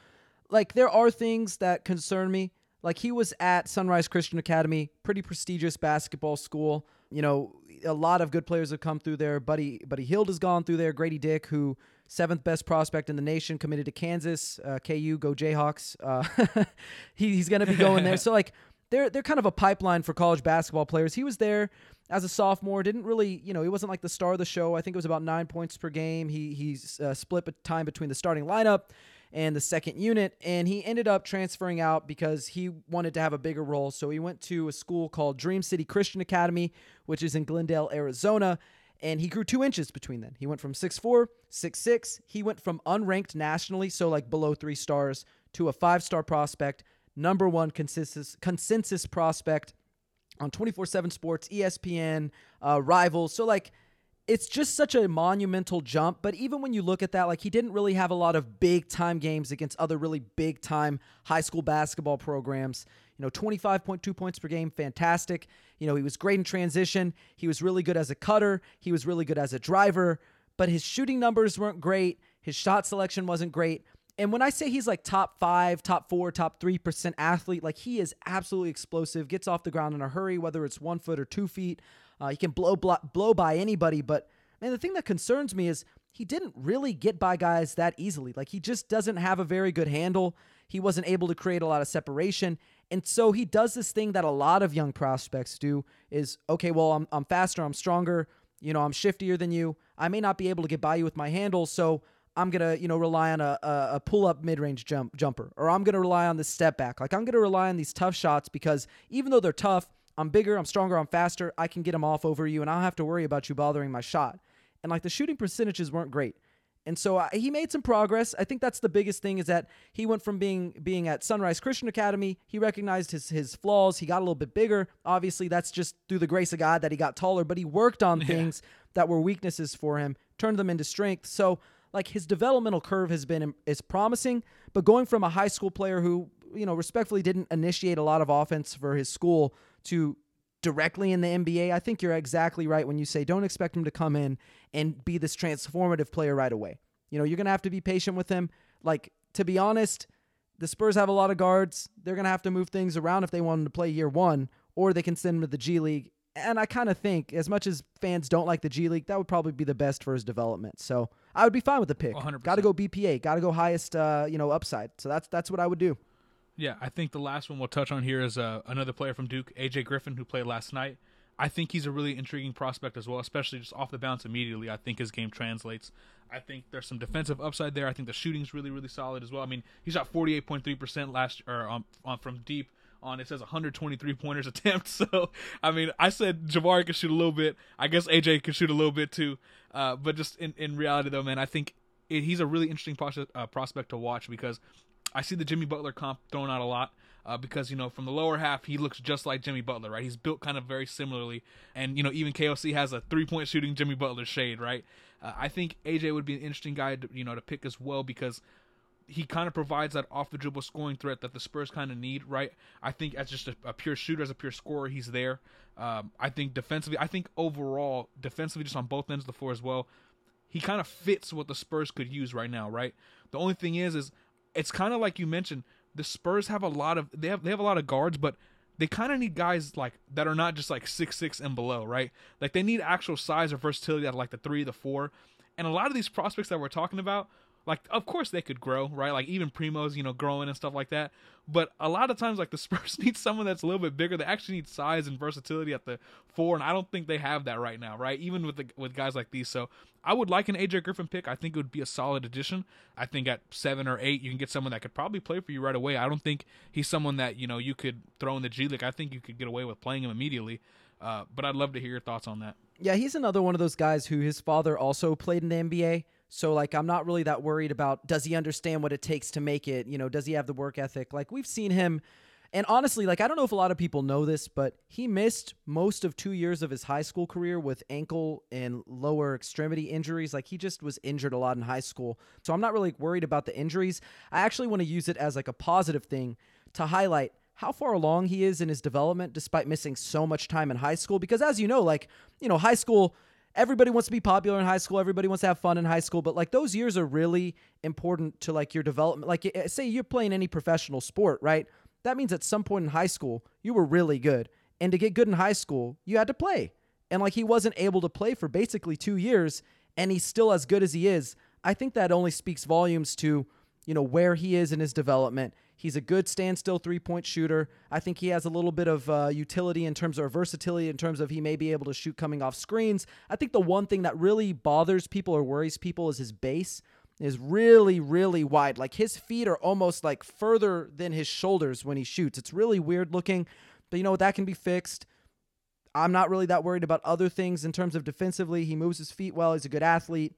like, there are things that concern me. Like, he was at Sunrise Christian Academy, pretty prestigious basketball school. You know, a lot of good players have come through there. Buddy, Buddy Hield has gone through there. Gradey Dick, who seventh best prospect in the nation, committed to Kansas. Uh, KU, go Jayhawks. Uh, he, he's going to be going there. So, like, they're they're kind of a pipeline for college basketball players. He was there as a sophomore, didn't really, you know, he wasn't like the star of the show. I think it was about nine points per game. He he's uh, split time between the starting lineup and the second unit, and he ended up transferring out because he wanted to have a bigger role. So he went to a school called Dream City Christian Academy, which is in Glendale, Arizona. And he grew two inches between then. He went from 6'4, 6'6. He went from unranked nationally, so like below three stars, to a five star prospect, number one consensus, consensus prospect on 24 7 Sports, ESPN, uh, Rivals. So, like, it's just such a monumental jump. But even when you look at that, like he didn't really have a lot of big time games against other really big time high school basketball programs. You know, 25.2 points per game, fantastic. You know, he was great in transition. He was really good as a cutter. He was really good as a driver, but his shooting numbers weren't great. His shot selection wasn't great. And when I say he's like top five, top four, top 3% athlete, like he is absolutely explosive, gets off the ground in a hurry, whether it's one foot or two feet. Uh, he can blow, blow blow by anybody, but man, the thing that concerns me is he didn't really get by guys that easily. Like he just doesn't have a very good handle. He wasn't able to create a lot of separation. And so he does this thing that a lot of young prospects do is okay, well, I'm, I'm faster, I'm stronger, you know, I'm shiftier than you. I may not be able to get by you with my handle, so I'm gonna, you know, rely on a, a, pull up mid range jump jumper, or I'm gonna rely on the step back. Like I'm gonna rely on these tough shots because even though they're tough, I'm bigger, I'm stronger, I'm faster. I can get him off over you, and I don't have to worry about you bothering my shot. And like the shooting percentages weren't great. And so uh, he made some progress. I think that's the biggest thing is that he went from being being at Sunrise Christian Academy. He recognized his his flaws. He got a little bit bigger. Obviously, that's just through the grace of God that he got taller. But he worked on yeah. things that were weaknesses for him, turned them into strength. So like his developmental curve has been is promising. But going from a high school player who you know respectfully didn't initiate a lot of offense for his school to directly in the NBA, I think you're exactly right when you say don't expect him to come in and be this transformative player right away. You know, you're going to have to be patient with him. Like, to be honest, the Spurs have a lot of guards. They're going to have to move things around if they want him to play year one, or they can send him to the G League. And I kind of think, as much as fans don't like the G League, that would probably be the best for his development. So I would be fine with the pick. Got to go BPA. Got to go highest, uh, you know, upside. So that's that's what I would do. Yeah, I think the last one we'll touch on here is uh, another player from Duke, AJ Griffin, who played last night. I think he's a really intriguing prospect as well, especially just off the bounce immediately. I think his game translates. I think there's some defensive upside there. I think the shooting's really, really solid as well. I mean, he shot 48.3% last or um, um, from deep on it says 123 pointers attempt. So I mean, I said Jabari could shoot a little bit. I guess AJ could shoot a little bit too. Uh, but just in, in reality though, man, I think it, he's a really interesting prospect, uh, prospect to watch because I see the Jimmy Butler comp thrown out a lot. Uh, because you know from the lower half he looks just like Jimmy Butler, right? He's built kind of very similarly, and you know even KOC has a three point shooting Jimmy Butler shade, right? Uh, I think AJ would be an interesting guy, to, you know, to pick as well because he kind of provides that off the dribble scoring threat that the Spurs kind of need, right? I think as just a, a, pure shooter, as a pure scorer, he's there. Um, I think defensively, I think overall, defensively, just on both ends of the floor as well, he kind of fits what the Spurs could use right now, right? The only thing is, is it's kind of like you mentioned, the Spurs have a lot of they have they have a lot of guards, but they kind of need guys like that are not just like six six and below, right? Like they need actual size or versatility at like the three, the four, and a lot of these prospects that we're talking about like, of course they could grow, right? Like even Primo's, you know, growing and stuff like that. But a lot of times, like the Spurs need someone that's a little bit bigger. They actually need size and versatility at the four, and I don't think they have that right now, right? Even with the, with guys like these. So I would like an AJ Griffin pick. I think it would be a solid addition. I think at seven or eight, you can get someone that could probably play for you right away. I don't think he's someone that you know you could throw in the G League. I think you could get away with playing him immediately. Uh, but I'd love to hear your thoughts on that. Yeah, he's another one of those guys who his father also played in the NBA. So like I'm not really that worried about does he understand what it takes to make it? You know, does he have the work ethic? Like we've seen him and honestly, like I don't know if a lot of people know this, but he missed most of 2 years of his high school career with ankle and lower extremity injuries. Like he just was injured a lot in high school. So I'm not really worried about the injuries. I actually want to use it as like a positive thing to highlight how far along he is in his development despite missing so much time in high school because as you know, like, you know, high school everybody wants to be popular in high school everybody wants to have fun in high school but like those years are really important to like your development. Like say you're playing any professional sport right? That means at some point in high school you were really good. And to get good in high school you had to play. And like he wasn't able to play for basically 2 years and he's still as good as he is. I think that only speaks volumes to you know where he is in his development He's a good standstill three point shooter. I think he has a little bit of uh, utility in terms of versatility, in terms of he may be able to shoot coming off screens. I think the one thing that really bothers people or worries people is his base is really, really wide. Like his feet are almost like further than his shoulders when he shoots. It's really weird looking, but you know, that can be fixed. I'm not really that worried about other things in terms of defensively. He moves his feet well. He's a good athlete.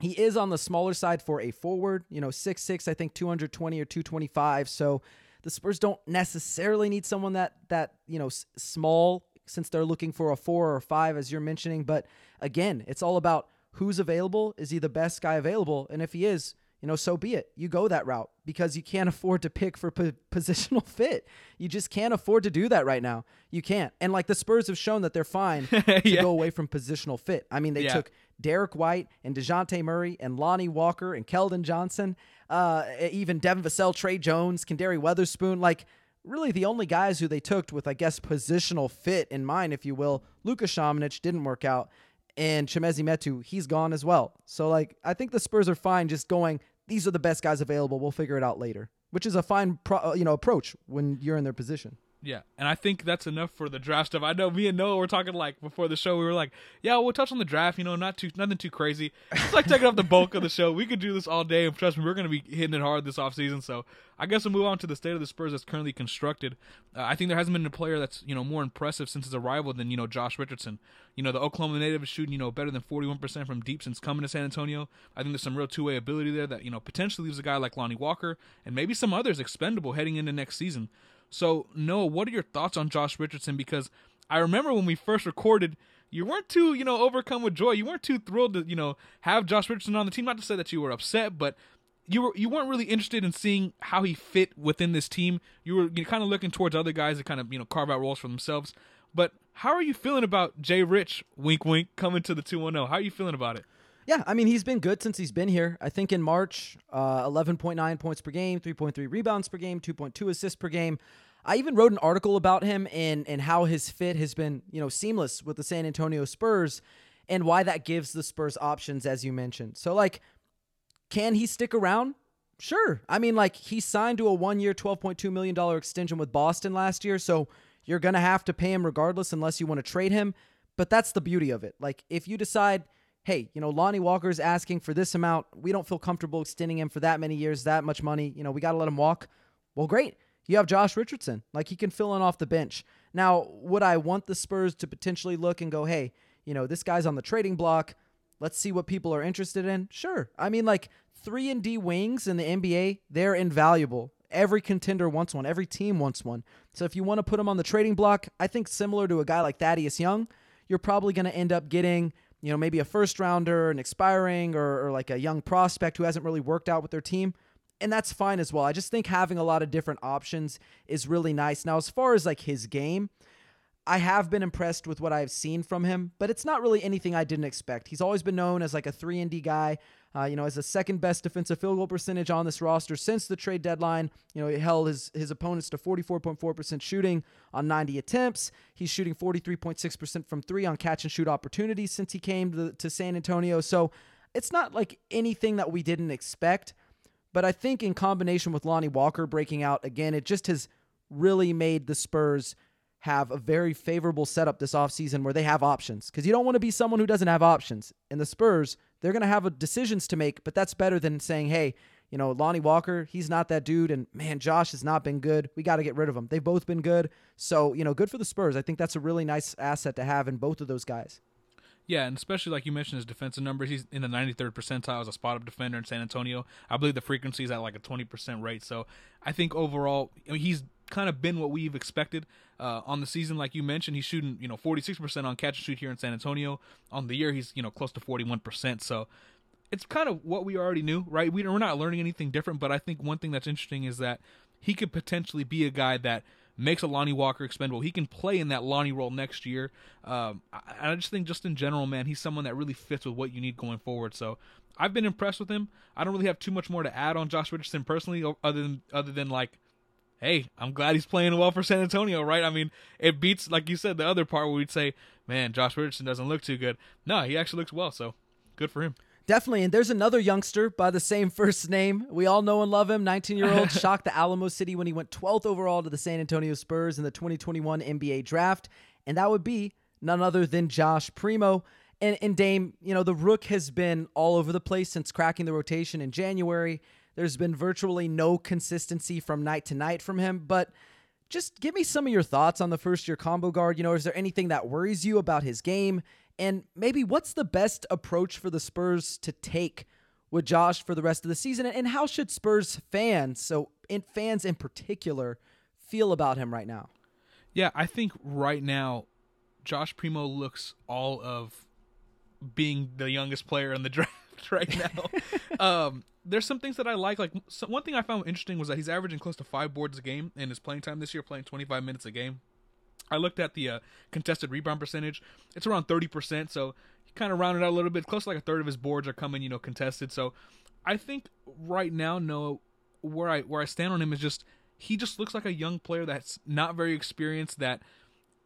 He is on the smaller side for a forward, you know, six six, I think 220 or 225. So the Spurs don't necessarily need someone that that, you know, s- small since they're looking for a four or five, as you're mentioning. But again, it's all about who's available. Is he the best guy available? And if he is, you know, so be it. You go that route because you can't afford to pick for po- positional fit. You just can't afford to do that right now. You can't. And like the Spurs have shown that they're fine to Yeah. go away from positional fit. I mean, they Yeah. took Derrick White and DeJounte Murray and Lonnie Walker and Keldon Johnson, uh, even Devin Vassell, Tre Jones, Quinndary Weatherspoon. Like, really the only guys who they took with, I guess, positional fit in mind, if you will. Luka Šamanić didn't work out. And Chimezie Metu, he's gone as well. So, like, I think the Spurs are fine just going, these are the best guys available. We'll figure it out later, which is a fine, pro- uh, you know, approach when you're in their position. Yeah, and I think that's enough for the draft stuff. I know me and Noah were talking like before the show. We were like, "Yeah, we'll touch on the draft. You know, not too nothing too crazy. It's like taking up the bulk of the show. We could do this all day, and trust me, we're going to be hitting it hard this offseason. So I guess we'll move on to the state of the Spurs that's currently constructed. Uh, I think there hasn't been a player that's you know more impressive since his arrival than you know Josh Richardson. You know, the Oklahoma native is shooting you know better than forty one percent from deep since coming to San Antonio. I think there's some real two way ability there that you know potentially leaves a guy like Lonnie Walker and maybe some others expendable heading into next season. So, Noah, what are your thoughts on Josh Richardson? Because I remember when we first recorded, you weren't too, you know, overcome with joy. You weren't too thrilled to, you know, have Josh Richardson on the team. Not to say that you were upset, but you were you weren't really interested in seeing how he fit within this team. You were you kind of looking towards other guys to kind of you know carve out roles for themselves. But how are you feeling about Jay Rich? Wink, wink, coming to the two one zero. How are you feeling about it? Yeah, I mean, he's been good since he's been here. I think in March, uh, 11.9 points per game, 3.3 rebounds per game, 2.2 assists per game. I even wrote an article about him and, and how his fit has been, you know, seamless with the San Antonio Spurs and why that gives the Spurs options, as you mentioned. So, like, can he stick around? Sure. I mean, like, he signed to a one year, $12.2 million extension with Boston last year. So, you're going to have to pay him regardless unless you want to trade him. But that's the beauty of it. Like, if you decide, hey, you know, Lonnie Walker's asking for this amount, we don't feel comfortable extending him for that many years, that much money, you know, we got to let him walk. Well, great. You have Josh Richardson. Like, he can fill in off the bench. Now, would I want the Spurs to potentially look and go, hey, you know, this guy's on the trading block. Let's see what people are interested in. Sure. I mean, like three and D wings in the NBA, they're invaluable. Every contender wants one. Every team wants one. So if you want to put him on the trading block, I think similar to a guy like Thaddeus Young, you're probably going to end up getting, you know, maybe a first rounder, an expiring, or, or like a young prospect who hasn't really worked out with their team. And that's fine as well. I just think having a lot of different options is really nice. Now, as far as like his game, I have been impressed with what I've seen from him, but it's not really anything I didn't expect. He's always been known as like a 3 and D guy, uh, you know, as the second best defensive field goal percentage on this roster since the trade deadline. You know, he held his his opponents to 44.4% shooting on 90 attempts. He's shooting 43.6% from 3 on catch and shoot opportunities since he came to, to San Antonio. So, it's not like anything that we didn't expect, but I think in combination with Lonnie Walker breaking out again, it just has really made the Spurs have a very favorable setup this offseason where they have options because you don't want to be someone who doesn't have options. And the Spurs, they're going to have decisions to make, but that's better than saying, hey, you know, Lonnie Walker, he's not that dude. And man, Josh has not been good. We got to get rid of him. They've both been good. So, you know, good for the Spurs. I think that's a really nice asset to have in both of those guys. Yeah, and especially like you mentioned his defensive numbers, he's in the 93rd percentile as a spot up defender in San Antonio. I believe the frequency is at like a 20% rate. So I think overall, I mean, he's kind of been what we've expected uh, on the season. Like you mentioned, he's shooting you know 46% on catch and shoot here in San Antonio. On the year, he's you know close to 41%. So it's kind of what we already knew, right? We, we're not learning anything different, but I think one thing that's interesting is that he could potentially be a guy that makes a Lonnie Walker expendable. He can play in that Lonnie role next year. Um, I, I just think, just in general, man, he's someone that really fits with what you need going forward. So I've been impressed with him. I don't really have too much more to add on Josh Richardson personally, other than other than like, hey, I'm glad he's playing well for San Antonio, right? I mean, it beats like you said the other part where we'd say, man, Josh Richardson doesn't look too good. No, he actually looks well. So good for him. Definitely. And there's another youngster by the same first name. We all know and love him. 19 year old shocked the Alamo City when he went 12th overall to the San Antonio Spurs in the 2021 NBA draft. And that would be none other than Josh Primo. And, and Dame, you know, the Rook has been all over the place since cracking the rotation in January. There's been virtually no consistency from night to night from him. But just give me some of your thoughts on the first year combo guard. You know, is there anything that worries you about his game? And maybe what's the best approach for the Spurs to take with Josh for the rest of the season? And how should Spurs fans, so in fans in particular, feel about him right now? Yeah, I think right now Josh Primo looks all of being the youngest player in the draft right now. um, there's some things that I like. Like so one thing I found interesting was that he's averaging close to five boards a game in his playing time this year, playing 25 minutes a game. I looked at the uh, contested rebound percentage; it's around 30 percent. So he kind of rounded out a little bit, close to like a third of his boards are coming, you know, contested. So I think right now, no, where I where I stand on him is just he just looks like a young player that's not very experienced that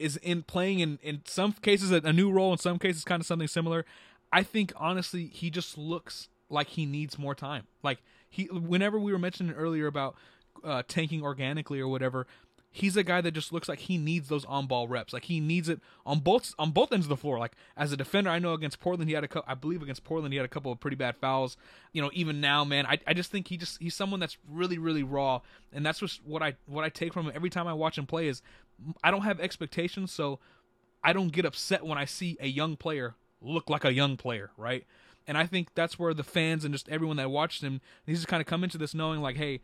is in playing in in some cases a, a new role in some cases kind of something similar i think honestly he just looks like he needs more time. Like he whenever we were mentioning earlier about uh, tanking organically or whatever he's a guy that just looks like he needs those on ball reps. Like he needs it on both on both ends of the floor. Like as a defender, I know against Portland he had a co- I believe against Portland he had a couple of pretty bad fouls. You know, even now, man, I, I just think he just he's someone that's really really raw, and that's just what I what I take from him every time I watch him play is I don't have expectations, so I don't get upset when I see a young player look like a young player, right? And I think that's where the fans and just everyone that watched him, he's just kind of come into this knowing like, hey,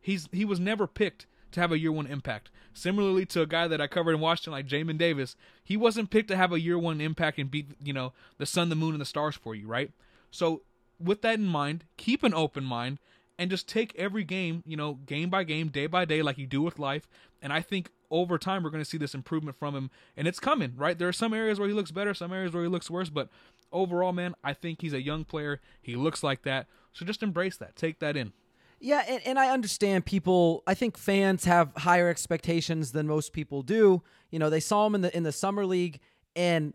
he's he was never picked to have a year one impact. Similarly to a guy that I covered in Washington, like Jamin Davis, he wasn't picked to have a year one impact and beat, you know, the sun, the moon, and the stars for you, right? So with that in mind, keep an open mind and just take every game, you know, game by game, day by day, like you do with life. And I think over time we're going to see this improvement from him, and it's coming, right? There are some areas where he looks better, some areas where he looks worse, but overall, man, I think he's a young player. He looks like that, so just embrace that, take that in. Yeah, and, and I understand people. I think fans have higher expectations than most people do. You know, they saw him in the in the summer league, and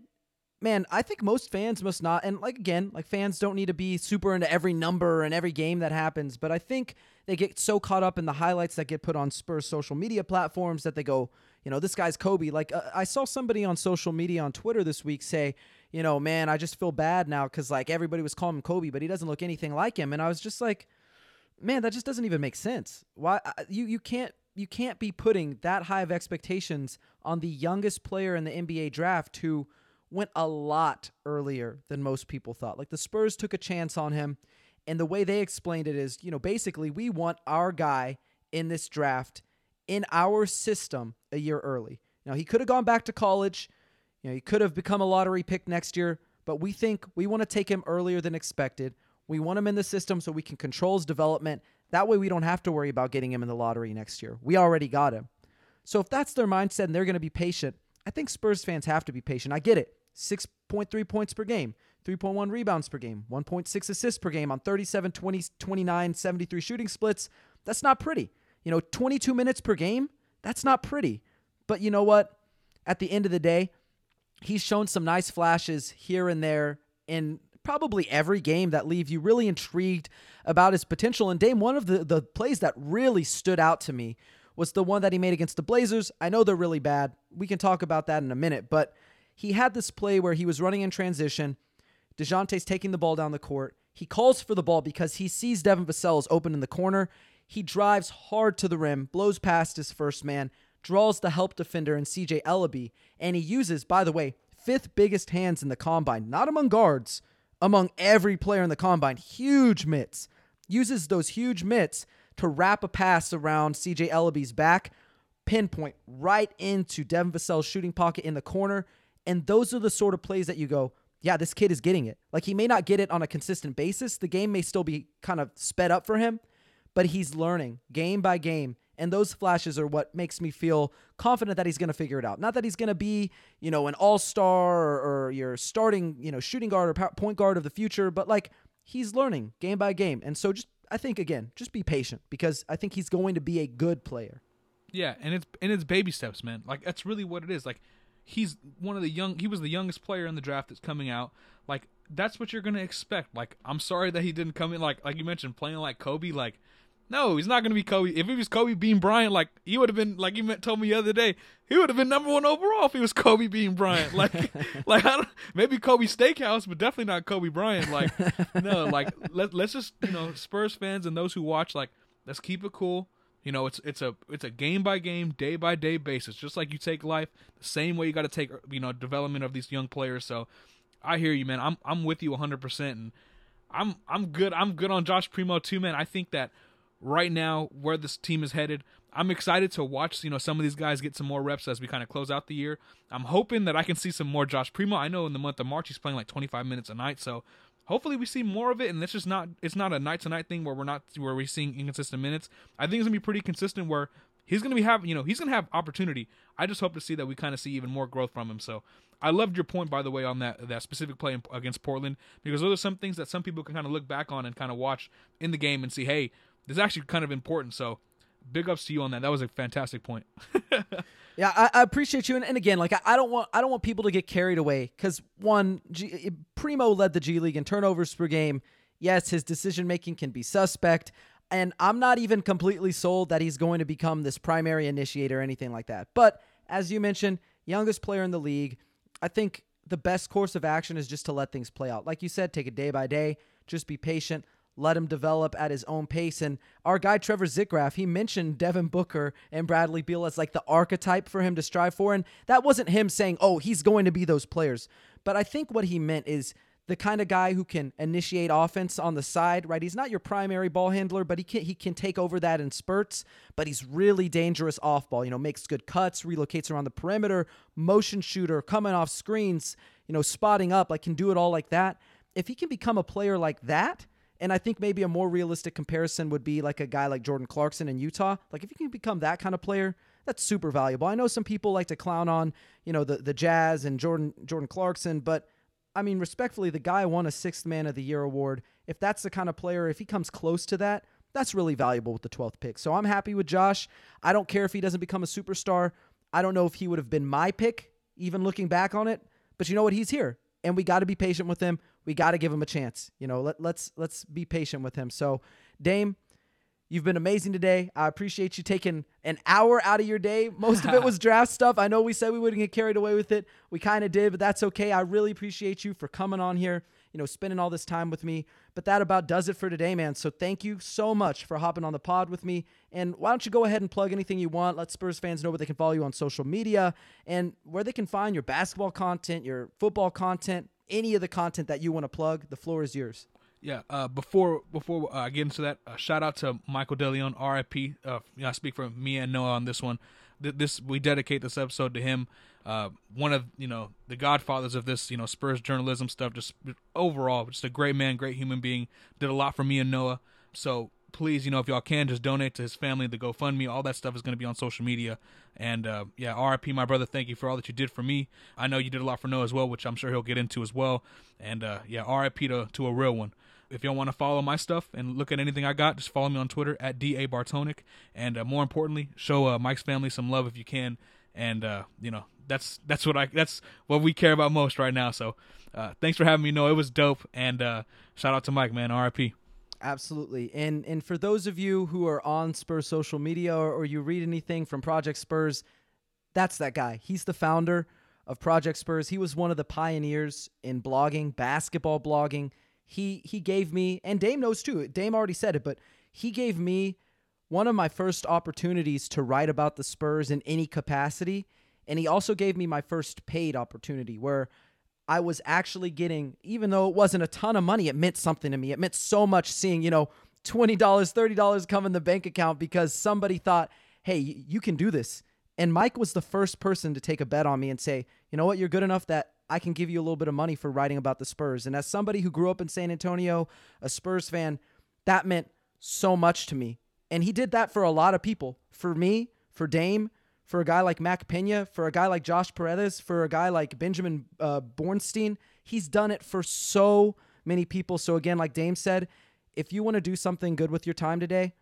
man, I think most fans must not. And like again, like fans don't need to be super into every number and every game that happens. But I think they get so caught up in the highlights that get put on Spurs social media platforms that they go, you know, this guy's Kobe. Like uh, I saw somebody on social media on Twitter this week say, you know, man, I just feel bad now because like everybody was calling him Kobe, but he doesn't look anything like him. And I was just like man, that just doesn't even make sense. Why uh, you you can't you can't be putting that high of expectations on the youngest player in the NBA draft who went a lot earlier than most people thought. Like the Spurs took a chance on him, and the way they explained it is, you know, basically we want our guy in this draft in our system a year early. Now he could have gone back to college, you know, he could have become a lottery pick next year, but we think we want to take him earlier than expected. We want him in the system so we can control his development. That way, we don't have to worry about getting him in the lottery next year. We already got him. So, if that's their mindset and they're going to be patient, I think Spurs fans have to be patient. I get it. 6.3 points per game, 3.1 rebounds per game, 1.6 assists per game on 37, 20, 29, 73 shooting splits. That's not pretty. You know, 22 minutes per game, that's not pretty. But you know what? At the end of the day, he's shown some nice flashes here and there in probably every game that leave you really intrigued about his potential. And Dame, one of the, the plays that really stood out to me was the one that he made against the Blazers. I know they're really bad. We can talk about that in a minute, but he had this play where he was running in transition. DeJounte's taking the ball down the court. He calls for the ball because he sees Devin Vassell is open in the corner. He drives hard to the rim, blows past his first man, draws the help defender and CJ Elleby, and he uses, by the way, fifth biggest hands in the combine, not among guards, among every player in the combine. Huge mitts. Uses those huge mitts to wrap a pass around CJ Elleby's back, pinpoint right into Devin Vassell's shooting pocket in the corner. And those are the sort of plays that you go, yeah, this kid is getting it. Like he may not get it on a consistent basis. The game may still be kind of sped up for him, but he's learning game by game and those flashes are what makes me feel confident that he's going to figure it out. Not that he's going to be, you know, an all-star or, or your starting, you know, shooting guard or point guard of the future, but like he's learning game by game. And so just I think again, just be patient because I think he's going to be a good player. Yeah, and it's and it's baby steps, man. Like that's really what it is. Like he's one of the young he was the youngest player in the draft that's coming out. Like that's what you're going to expect. Like I'm sorry that he didn't come in like like you mentioned playing like Kobe like no, he's not going to be Kobe. If he was Kobe Bean Bryant, like he would have been, like you told me the other day, he would have been number one overall if he was Kobe Bean Bryant. Like, like I don't, maybe Kobe Steakhouse, but definitely not Kobe Bryant. Like, no, like let let's just you know Spurs fans and those who watch, like let's keep it cool. You know, it's it's a it's a game by game, day by day basis, just like you take life. The same way you got to take you know development of these young players. So, I hear you, man. I'm I'm with you 100, percent and I'm I'm good. I'm good on Josh Primo too, man. I think that right now where this team is headed. I'm excited to watch, you know, some of these guys get some more reps as we kind of close out the year. I'm hoping that I can see some more Josh Primo. I know in the month of March he's playing like 25 minutes a night, so hopefully we see more of it and it's just not it's not a night to night thing where we're not where we're seeing inconsistent minutes. I think it's going to be pretty consistent where he's going to be having, you know, he's going to have opportunity. I just hope to see that we kind of see even more growth from him. So, I loved your point, by the way, on that that specific play against Portland because those are some things that some people can kind of look back on and kind of watch in the game and see, hey, this is actually kind of important. So, big ups to you on that. That was a fantastic point. yeah, I, I, appreciate you. And, and again, like I, I, don't want I don't want people to get carried away because one, G, Primo led the G League in turnovers per game. Yes, his decision making can be suspect. And I'm not even completely sold that he's going to become this primary initiator or anything like that. But as you mentioned, youngest player in the league I think the best course of action is just to let things play out. Like you said, take it day by day, just be patient, let him develop at his own pace. And our guy Trevor Zickgraf, he mentioned Devin Booker and Bradley Beal as like the archetype for him to strive for. And that wasn't him saying, oh, he's going to be those players. But I think what he meant is the kind of guy who can initiate offense on the side, right? He's not your primary ball handler, but he can he can take over that in spurts, but he's really dangerous off ball, you know, makes good cuts, relocates around the perimeter, motion shooter, coming off screens, you know, spotting up, like can do it all like that. If he can become a player like that, and I think maybe a more realistic comparison would be like a guy like Jordan Clarkson in Utah. Like if you can become that kind of player, that's super valuable. I know some people like to clown on, you know, the the Jazz and Jordan Jordan Clarkson, but I mean, respectfully, the guy won a sixth man of the year award. If that's the kind of player, if he comes close to that, that's really valuable with the 12th pick. So I'm happy with Josh. I don't care if he doesn't become a superstar. I don't know if he would have been my pick, even looking back on it. But you know what? He's here. And we got to be patient with him. We got to give him a chance. You know, let, let's let's be patient with him. So, Dame, You've been amazing today. I appreciate you taking an hour out of your day. Most of it was draft stuff. I know we said we wouldn't get carried away with it. We kind of did, but that's okay. I really appreciate you for coming on here, you know, spending all this time with me. But that about does it for today, man. So thank you so much for hopping on the pod with me. And why don't you go ahead and plug anything you want? Let Spurs fans know where they can follow you on social media and where they can find your basketball content, your football content, any of the content that you want to plug. The floor is yours. Yeah. Uh, before before uh, I get into that, uh, shout out to Michael DeLeon, R.I.P. Uh, you know, I speak for me and Noah on this one. Th- this we dedicate this episode to him. Uh, one of you know the godfathers of this you know Spurs journalism stuff. Just overall, just a great man, great human being. Did a lot for me and Noah. So please, you know, if y'all can, just donate to his family, the GoFundMe. All that stuff is going to be on social media. And uh, yeah, RIP, my brother. Thank you for all that you did for me. I know you did a lot for Noah as well, which I'm sure he'll get into as well. And uh, yeah, RIP to to a real one if y'all want to follow my stuff and look at anything I got, just follow me on Twitter at da bartonic. And uh, more importantly, show uh, Mike's family some love if you can. And uh, you know that's that's what I that's what we care about most right now. So uh, thanks for having me. No, it was dope. And uh, shout out to Mike, man. R.I.P. Absolutely. And and for those of you who are on Spurs social media or, or you read anything from Project Spurs, that's that guy. He's the founder of Project Spurs. He was one of the pioneers in blogging, basketball blogging he he gave me and Dame knows too. Dame already said it, but he gave me one of my first opportunities to write about the Spurs in any capacity, and he also gave me my first paid opportunity where I was actually getting even though it wasn't a ton of money, it meant something to me. It meant so much seeing, you know, $20, $30 come in the bank account because somebody thought, "Hey, you can do this." And Mike was the first person to take a bet on me and say, "You know what? You're good enough that I can give you a little bit of money for writing about the Spurs. And as somebody who grew up in San Antonio, a Spurs fan, that meant so much to me. And he did that for a lot of people. For me, for Dame, for a guy like Mac Pena, for a guy like Josh Paredes, for a guy like Benjamin uh, Bornstein. He's done it for so many people. So, again, like Dame said, if you want to do something good with your time today,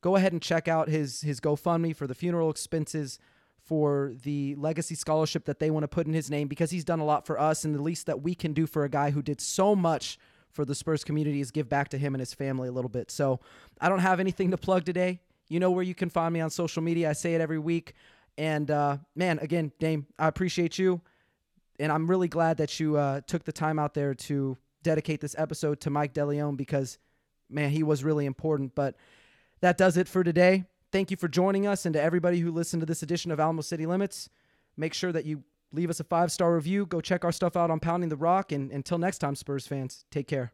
go ahead and check out his his GoFundMe for the funeral expenses for the legacy scholarship that they want to put in his name because he's done a lot for us and the least that we can do for a guy who did so much for the Spurs community is give back to him and his family a little bit. So I don't have anything to plug today. You know where you can find me on social media. I say it every week. And uh, man, again, Dame, I appreciate you. And I'm really glad that you uh, took the time out there to dedicate this episode to Mike DeLeon because, man, he was really important. But that does it for today. Thank you for joining us. And to everybody who listened to this edition of Alamo City Limits, make sure that you leave us a five star review. Go check our stuff out on Pounding the Rock. And until next time, Spurs fans, take care.